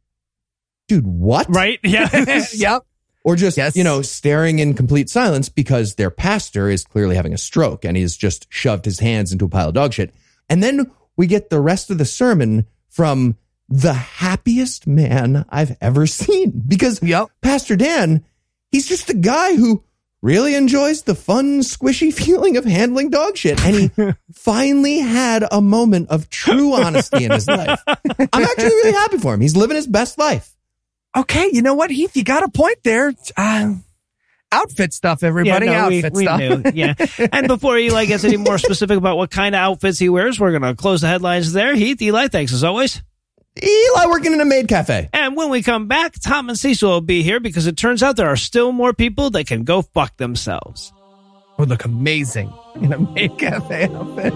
dude, what? Right? Yeah. yep. Or just, Yes. you know, staring in complete silence because their pastor is clearly having a stroke and he's just shoved his hands into a pile of dog shit. And then we get the rest of the sermon from the happiest man I've ever seen because Yep. Pastor Dan, he's just a guy who really enjoys the fun, squishy feeling of handling dog shit. And he finally had a moment of true honesty in his life. I'm actually really happy for him. He's living his best life. Okay, you know what, Heath? You got a point there. Uh, outfit stuff, everybody. yeah, no, we, outfit we stuff. knew. Yeah. And before Eli gets any more specific about what kind of outfits he wears, we're going to close the headlines there. Heath, Eli, thanks as always. Eli working in a maid cafe. And when we come back, Tom and Cecil will be here because it turns out there are still more people that can go fuck themselves. would look amazing in a maid cafe outfit.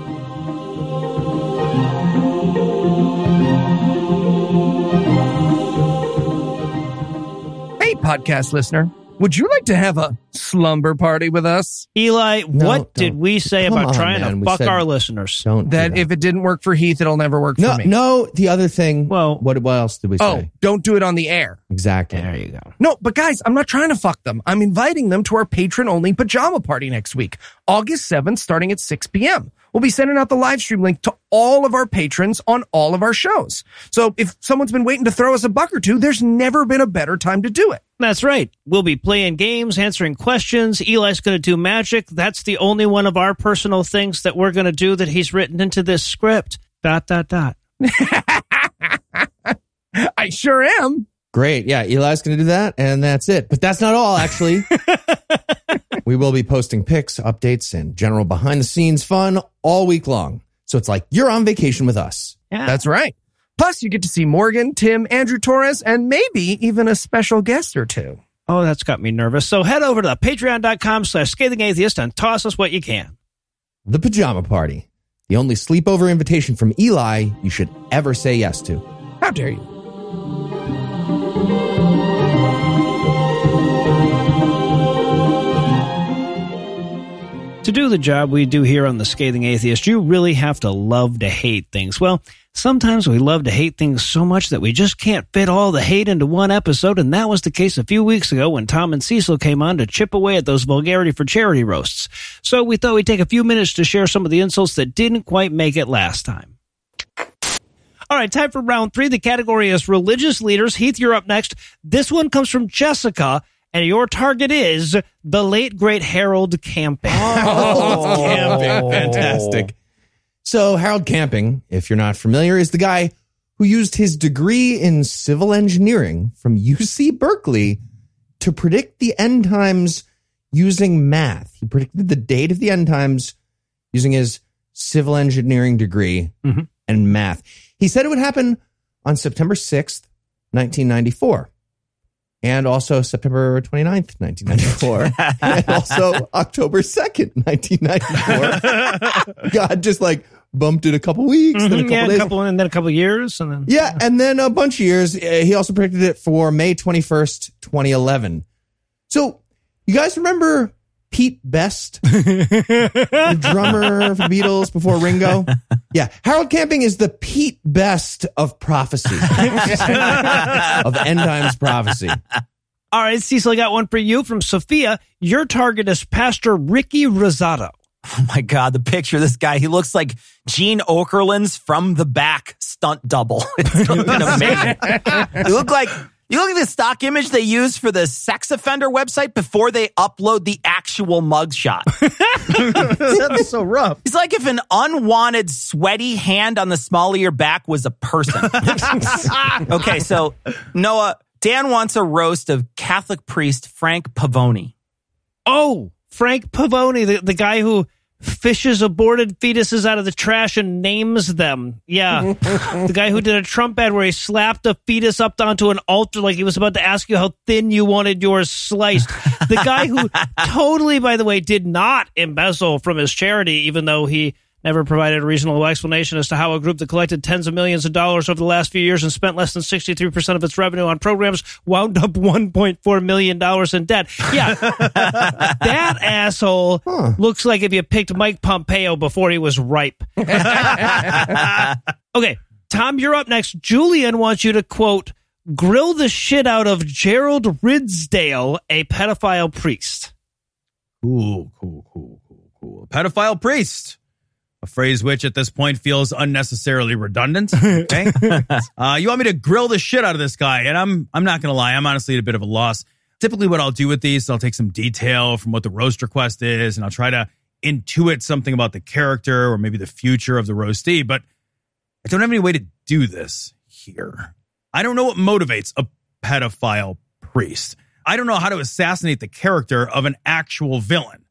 Hey, podcast listener, would you like to have a slumber party with us? Eli, No, what did don't. we say Come about on, trying man. to fuck said- our listeners? Don't do That if it didn't work for Heath, it'll never work no, for me. no, the other thing. Well- what, what else did we Oh, say? don't do it on the air. Exactly. There you go. No, but guys, I'm not trying to fuck them. I'm inviting them to our patron only pajama party next week, August 7th, starting at 6 p.m. We'll be sending out the live stream link to all of our patrons on all of our shows. So if someone's been waiting to throw us a buck or two, there's never been a better time to do it. That's right. We'll be playing games, answering questions. Eli's going to do magic. That's the only one of our personal things that we're going to do that he's written into this script. Dot, dot, dot. I sure am. Great. Yeah, Eli's going to do that, and that's it. But that's not all, actually. we will be posting pics, updates, and general behind the scenes fun all week long. So it's like you're on vacation with us. Yeah. That's right. Plus, you get to see Morgan, Tim, Andrew Torres, and maybe even a special guest or two. Oh, that's got me nervous. So head over to patreon.com slash scathing atheist and toss us what you can. The Pajama Party, the only sleepover invitation from Eli you should ever say yes to. How dare you? To do the job we do here on The Scathing Atheist, you really have to love to hate things. Well, sometimes we love to hate things so much that we just can't fit all the hate into one episode, and that was the case a few weeks ago when Tom and Cecil came on to chip away at those vulgarity for charity roasts. So we thought we'd take a few minutes to share some of the insults that didn't quite make it last time. All right, time for round three. The category is religious leaders. Heath, you're up next. This one comes from Jessica, and your target is the late great Harold Camping. Oh, Camping. Oh. Fantastic. So, Harold Camping, if you're not familiar, is the guy who used his degree in civil engineering from UC Berkeley to predict the end times using math. He predicted the date of the end times using his civil engineering degree mm-hmm. and math. He said it would happen on September 6th, 1994. And also September 29th, 1994. and also October 2nd, 1994. God just like bumped it a couple weeks, then a couple yeah, a couple and then a couple years, and then Yeah, and then a bunch of years. Uh, He also predicted it for May 21st, 2011. So, you guys remember Pete Best, the drummer for the Beatles before Ringo? Yeah, Harold Camping is the Pete Best of prophecy, of end times prophecy. All right, Cecil, I got one for you from Sophia. Your target is Pastor Ricky Rosado. Oh my God, the picture of this guy, he looks like Gene Okerlund's from the back stunt double. It's looking amazing. you look like you look at the stock image they use for the sex offender website before they upload the actual mugshot. That's so rough. He's like if an unwanted sweaty hand on the small of your back was a person. okay, so Noah, Dan wants a roast of Catholic priest Frank Pavone. Oh, Frank Pavone, the, the guy who fishes aborted fetuses out of the trash and names them. Yeah. the guy who did a Trump ad where he slapped a fetus up onto an altar like he was about to ask you how thin you wanted yours sliced. The guy who totally, by the way, did not embezzle from his charity, even though he never provided a reasonable explanation as to how a group that collected tens of millions of dollars over the last few years and spent less than 63% of its revenue on programs wound up $1.4 million in debt. Yeah. that asshole looks like if you picked Mike Pompeo before he was ripe. okay. Tom, you're up next. Julian wants you to quote, grill the shit out of Gerald Ridsdale, a pedophile priest. Cool, cool, cool, cool, cool. Pedophile priest. A phrase which at this point feels unnecessarily redundant. Okay. uh, you want me to grill the shit out of this guy. And I'm I'm not gonna lie, I'm honestly at a bit of a loss. Typically what I'll do with these, I'll take some detail from what the roast request is, and I'll try to intuit something about the character or maybe the future of the roastee, but I don't have any way to do this here. I don't know what motivates a pedophile priest. I don't know how to assassinate the character of an actual villain.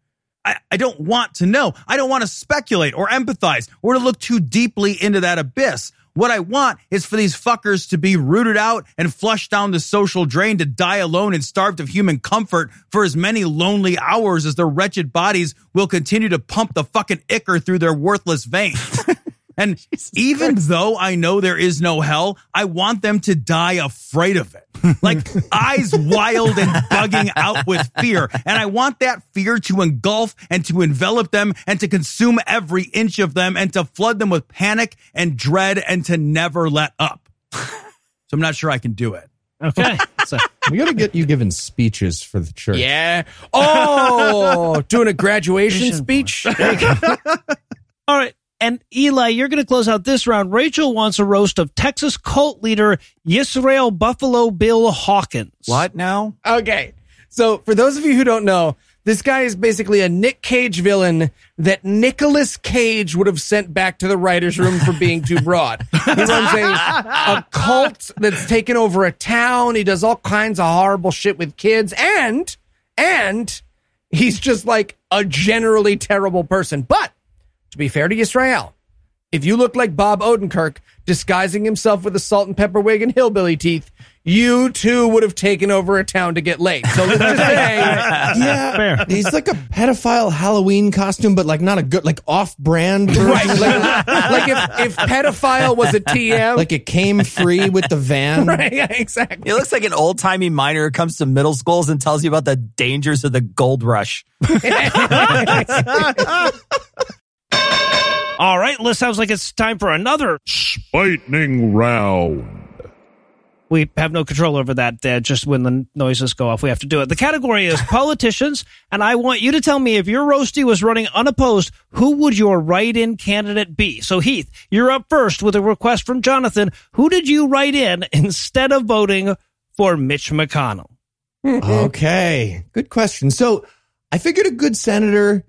I, don't want to know. I don't want to speculate or empathize or to look too deeply into that abyss. What I want is for these fuckers to be rooted out and flushed down the social drain to die alone and starved of human comfort for as many lonely hours as their wretched bodies will continue to pump the fucking ichor through their worthless veins. And even though I know there is no hell, I want them to die afraid of it. Like eyes wild and bugging out with fear. And I want that fear to engulf and to envelop them and to consume every inch of them and to flood them with panic and dread and to never let up. So I'm not sure I can do it. Okay. So, We got to get you giving speeches for the church. Yeah. Oh, doing a graduation speech. all right. And Eli, you're going to close out this round. Rachel wants a roast of Texas cult leader Yisrael Buffalo Bill Hawkins. What now? Okay. So for those of you who don't know, this guy is basically a Nick Cage villain that Nicolas Cage would have sent back to the writer's room for being too broad. He runs a, a cult that's taken over a town. He does all kinds of horrible shit with kids and, and he's just like a generally terrible person. But to be fair to Israel, if you look like Bob Odenkirk disguising himself with a salt and pepper wig and hillbilly teeth, you too would have taken over a town to get laid. So let's just say, Yeah, Fair. he's like a pedophile Halloween costume, but like not a good, like off-brand version. right? Like, Like, like if, if pedophile was a TM, like it came free with the van. right? Yeah, exactly. It looks like an old timey miner who comes to middle schools and tells you about the dangers of the gold rush. All right. Well, it sounds like it's time for another. Lightning round. We have no control over that. Uh, just when the noises go off, we have to do it. The category is politicians, and I want you to tell me if your roasty was running unopposed, who would your write-in candidate be? So Heath, you're up first with a request from Jonathan. Who did you write in instead of voting for Mitch McConnell? okay, good question. So I figured a good senator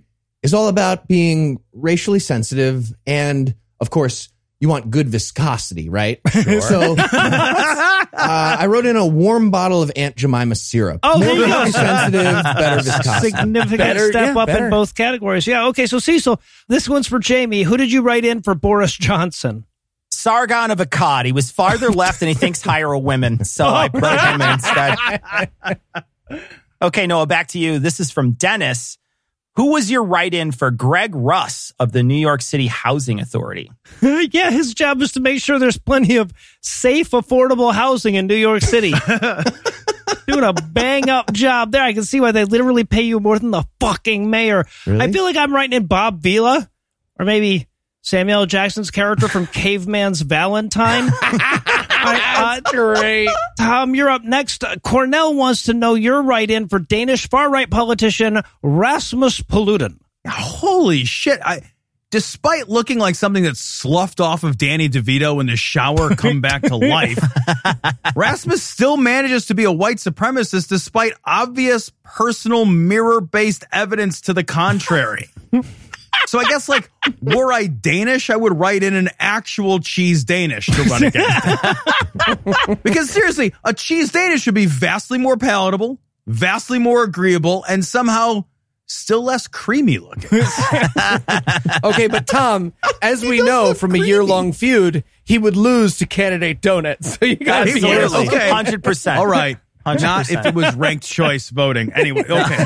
is all about being racially sensitive and, of course, you want good viscosity, right? So uh, I wrote in a warm bottle of Aunt Jemima syrup. Oh, there More you go. racially sensitive, better viscosity. Significant Better, step yeah, up better. in both categories. Yeah. Okay. So Cecil, this one's for Jamie. Who did you write in for Boris Johnson? Sargon of Akkad. He was farther left and he thinks higher of women. So I put him instead. Okay, Noah, back to you. This is from Dennis. Who was your write in for Greg Russ of the New York City Housing Authority? yeah, his job is to make sure there's plenty of safe, affordable housing in New York City. Doing a bang up job there. I can see why they literally pay you more than the fucking mayor. I feel like I'm writing in Bob Vila or maybe Samuel Jackson's character from Caveman's Valentine. That's great. Tom, you're up next. Uh, Cornell wants to know your write in for Danish far right politician Rasmus Paludan. Holy shit. I despite looking like something that's sloughed off of Danny DeVito in the shower come back to life, Rasmus still manages to be a white supremacist despite obvious personal mirror-based evidence to the contrary. So I guess like were I Danish, I would write in an actual cheese Danish to run against because seriously, a cheese Danish should be vastly more palatable, vastly more agreeable, and somehow still less creamy looking. okay, but Tom, as we know from a year long feud, he would lose to candidate donuts. So you got to be Okay. 100%. All right. 100%. Not if it was ranked choice voting. Anyway, okay.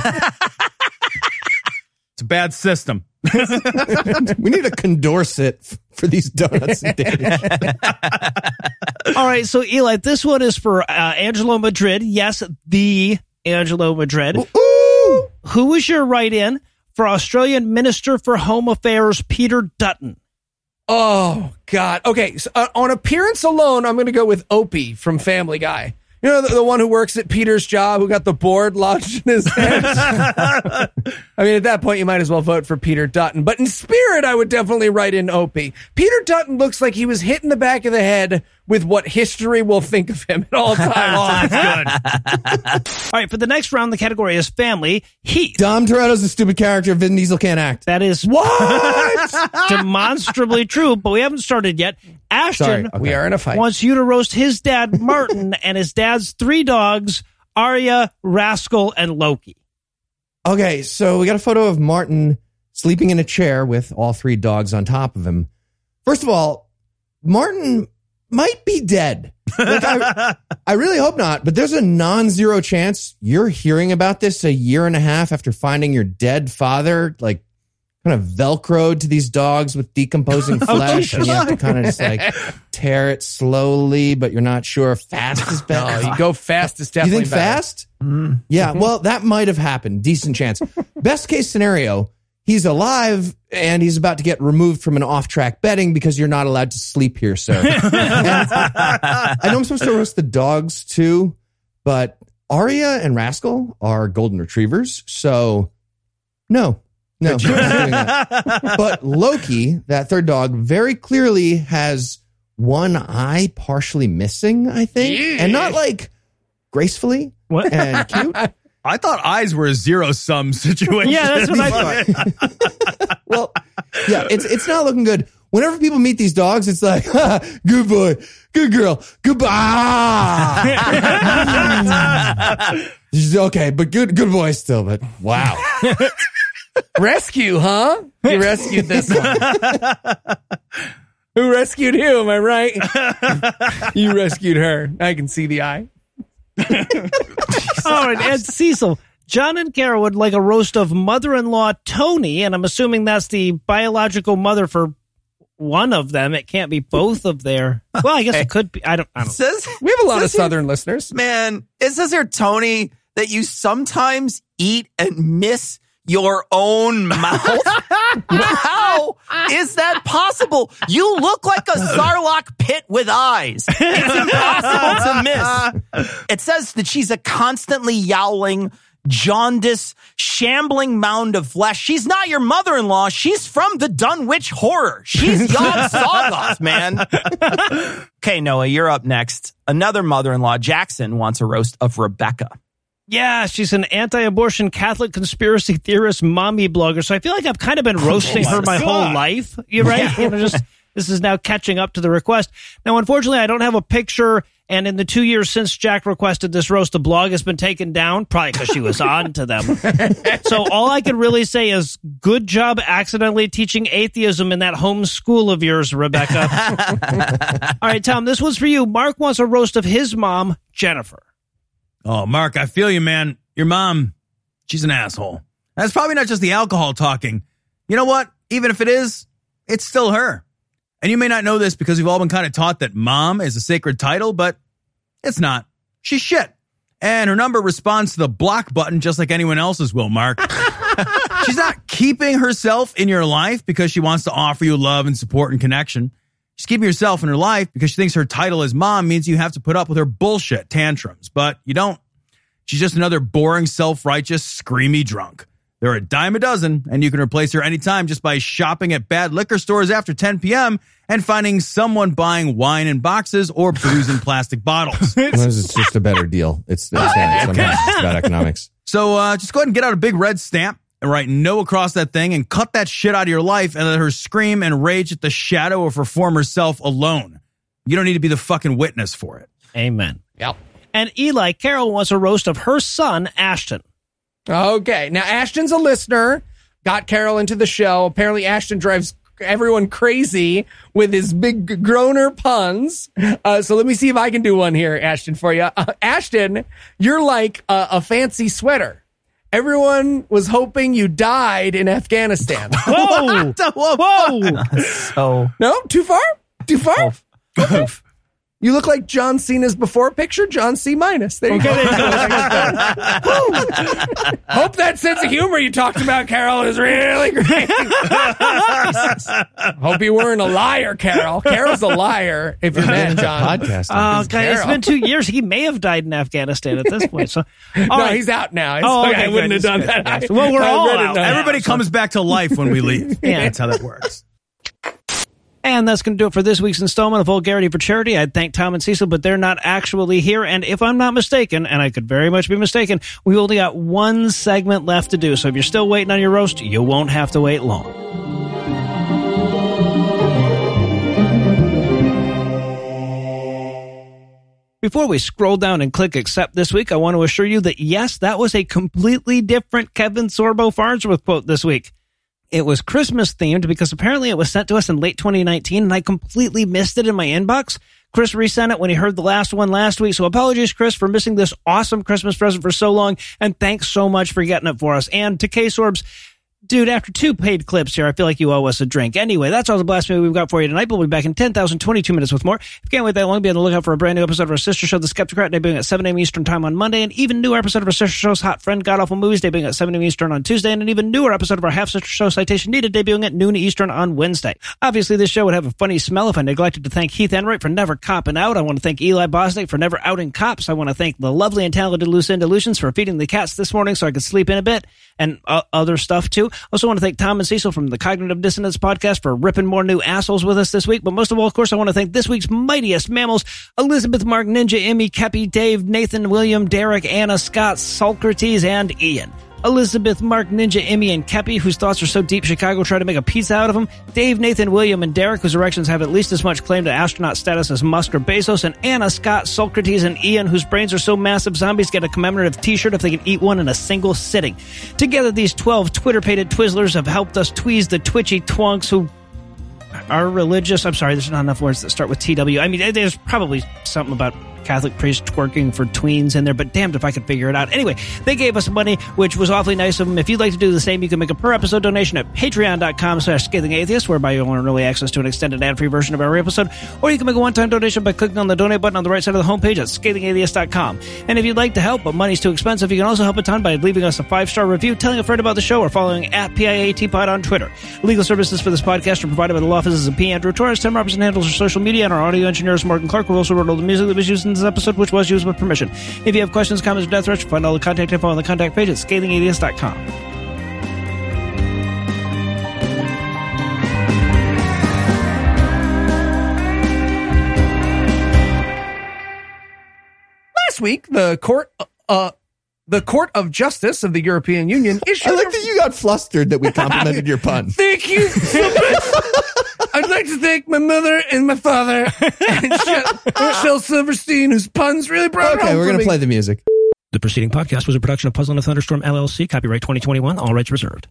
It's a bad system. we need a Condorcet f- for these donuts and Danish. All right, so Eli, this one is for uh, Angelo Madrid. Yes, the Angelo Madrid. Who was your write in for Australian Minister for Home Affairs Peter Dutton? Oh God. Okay. So, uh, on appearance alone, I'm going to go with Opie from Family Guy. You know, the, the one who works at Peter's job, who got the board lodged in his head. I mean, at that point, you might as well vote for Peter Dutton. But in spirit, I would definitely write in Opie. Peter Dutton looks like he was hit in the back of the head with what history will think of him at all times. Oh, all right, for the next round, the category is family. Heath. Dom Toretto's a stupid character. Vin Diesel can't act. That is What? demonstrably true, but we haven't started yet. Ashton Sorry. Okay. we are in a fight. wants you to roast his dad, Martin, and his dad's three dogs, Arya, Rascal, and Loki. Okay, so we got a photo of Martin sleeping in a chair with all three dogs on top of him. First of all, Martin might be dead. Like, I, I really hope not, but there's a non zero chance you're hearing about this a year and a half after finding your dead father, like kind of velcroed to these dogs with decomposing flesh. and you have to kind of just like tear it slowly, but you're not sure fast is No, better. you go fast is definitely. You think better. fast? Mm-hmm. Yeah, well, that might have happened. Decent chance. Best case scenario, he's alive and he's about to get removed from an off track betting because you're not allowed to sleep here, sir. I know I'm supposed to roast the dogs too, but Arya and Rascal are golden retrievers. So, no, no, I'm not doing that. But Loki, that third dog, very clearly has one eye partially missing, I think, and not like gracefully What? and cute. I thought eyes were a zero sum situation. Yeah, that's what I thought. Well, yeah, it's it's not looking good. Whenever people meet these dogs, it's like, "Ha, good boy, good girl, goodbye. Okay, but good good boy still. But wow, Rescue, huh? You rescued this one. Who rescued who? Am I right? you rescued her. I can see the eye. All right, and Cecil. John and Kara would like a roast of mother-in-law Tony, and I'm assuming that's the biological mother for one of them. It can't be both of their. Well, I guess it could be. I don't. I don't. says, We have a lot of says here- Southern listeners. Man, it says here, Tony, that you sometimes eat and miss your own mouth. How is that possible? You look like a Sarlacc pit with eyes. It's impossible to miss. It says that she's a constantly yowling, jaundice, shambling mound of flesh. She's not your mother-in-law. She's from the Dunwich horror. She's Yog Sothoth, man. Okay, Noah, you're up next. Another mother-in-law, Jackson, wants a roast of Rebecca. Yeah, she's an anti-abortion Catholic conspiracy theorist, mommy blogger. So I feel like I've kind of been oh, roasting her my whole life. You're right. You know, just this is now catching up to the request. Now, unfortunately, I don't have a picture. And in the two years since Jack requested this roast, the blog has been taken down, probably because she was on to them. so all I can really say is good job accidentally teaching atheism in that home school of yours, Rebecca. all right, Tom, this one's for you. Mark wants a roast of his mom, Jennifer. Oh, Mark, I feel you, man. Your mom, she's an asshole. That's probably not just the alcohol talking. You know what? Even if it is, it's still her. And you may not know this because we've all been kind of taught that mom is a sacred title, but it's not. She's shit. And her number responds to the block button just like anyone else's will, Mark. She's not keeping herself in your life because she wants to offer you love and support and connection. She's keeping herself in her life because she thinks her title as mom means you have to put up with her bullshit tantrums, but you don't. She's just another boring, self righteous, screamy drunk. They're a dime a dozen, and you can replace her anytime just by shopping at bad liquor stores after 10 p.m. and finding someone buying wine in boxes or booze in plastic bottles. Sometimes it's just a better deal. It's, it's yeah, sometimes it's about economics. So uh, just go ahead and get out a big red stamp and write no across that thing and cut that shit out of your life and let her scream and rage at the shadow of her former self alone. You don't need to be the fucking witness for it. Amen. Yep. And Eli Carroll wants a roast of her son, Ashton. Okay. Now, Ashton's a listener, got Carol into the show. Apparently, Ashton drives everyone crazy with his big groaner puns. Uh, so let me see if I can do one here, Ashton, for you. Uh, Ashton, you're like a, a fancy sweater. Everyone was hoping you died in Afghanistan. Whoa! Whoa! Whoa! So no, too far? Too far? Oh. Okay. You look like John Cena's before picture, John C minus. There you go. Hope that sense of humor you talked about, Carol, is really great. Hope you weren't a liar, Carol. Carol's a liar if you're mad, John. Podcasting. Uh, oh, God, it's Carol. been two years. He may have died in Afghanistan at this point. So, all no, right. he's out now. It's Oh, like, okay, I wouldn't have done that. Well, we're I all read it out. now. Everybody comes back to life when we leave. Yeah. That's how that works. And that's going to do it for this week's installment of Vulgarity for Charity. I'd thank Tom and Cecil, but they're not actually here. And if I'm not mistaken, and I could very much be mistaken, we only got one segment left to do. So if you're still waiting on your roast, you won't have to wait long. Before we scroll down and click accept this week, I want to assure you that yes, that was a completely different Kevin Sorbo Farnsworth quote this week. It was Christmas themed because apparently it was sent to us in late 2019 and I completely missed it in my inbox. Chris resent it when he heard the last one last week. So apologies, Chris, for missing this awesome Christmas present for so long. And thanks so much for getting it for us. And to K Sorbs, Dude, after two paid clips here, I feel like you owe us a drink. Anyway, that's all the blasphemy we've got for you tonight. We'll be back in 10,022 minutes with more. If you can't wait that long, be on the lookout for a brand new episode of our sister show, The Skepticrat, debuting at 7 a.m. Eastern Time on Monday. An even newer episode of our sister show's Hot Friend God Awful Movies, debuting at 7 a.m. Eastern on Tuesday. And an even newer episode of our half sister show, Citation Needed, debuting at noon Eastern on Wednesday. Obviously, this show would have a funny smell if I neglected to thank Heath Enright for never copping out. I want to thank Eli Bosnick for never outing cops. I want to thank the lovely and talented Lucinda Lugeons for feeding the cats this morning so I could sleep in a bit and uh, other stuff too. Also want to thank Tom and Cecil from the Cognitive Dissonance podcast for ripping more new assholes with us this week. But most of all, of course, I want to thank this week's mightiest mammals, Elizabeth, Mark, Ninja, Emmy, Kepi, Dave, Nathan, William, Derek, Anna, Scott, Socrates, and Ian. Elizabeth, Mark, Ninja, Emmy, and Kepi, whose thoughts are so deep Chicago tried to make a pizza out of them. Dave, Nathan, William, and Derek, whose erections have at least as much claim to astronaut status as Musk or Bezos. And Anna, Scott, Socrates, and Ian, whose brains are so massive zombies get a commemorative t-shirt if they can eat one in a single sitting. Together, these 12 Twitter-pated Twizzlers have helped us tweeze the twitchy twunks who are religious. I'm sorry, there's not enough words that start with TW. I mean, there's probably something about Catholic priest twerking for tweens in there, but damned if I could figure it out. Anyway, they gave us money, which was awfully nice of them. If you'd like to do the same, you can make a per episode donation at patreon.com slash scathing atheist, whereby you'll earn early access to an extended ad free version of every episode. Or you can make a one time donation by clicking on the donate button on the right side of the homepage at scathingatheist.com. And if you'd like to help, but money's too expensive, you can also help a ton by leaving us a five star review, telling a friend about the show, or following at PIATPod on Twitter. Legal services for this podcast are provided by the law offices of P. Andrew Torres. Tim Robertson handles our social media, and our audio engineer is Morgan Clarke, who also wrote all the music that was used in this episode, which was used with permission. If you have questions, comments, or death threats, find all the contact info on the contact page at scathingatheist.com. Last week, the court uh, the Court of Justice of the European Union issued. I like that you got flustered that we complimented your pun. Thank you so much. I'd like to thank my mother and my father and Shel, Shel Silverstein, whose puns really brought it Okay, home we're going to play the music. The preceding podcast was a production of Puzzle and a Thunderstorm LLC, copyright 2021, all rights reserved.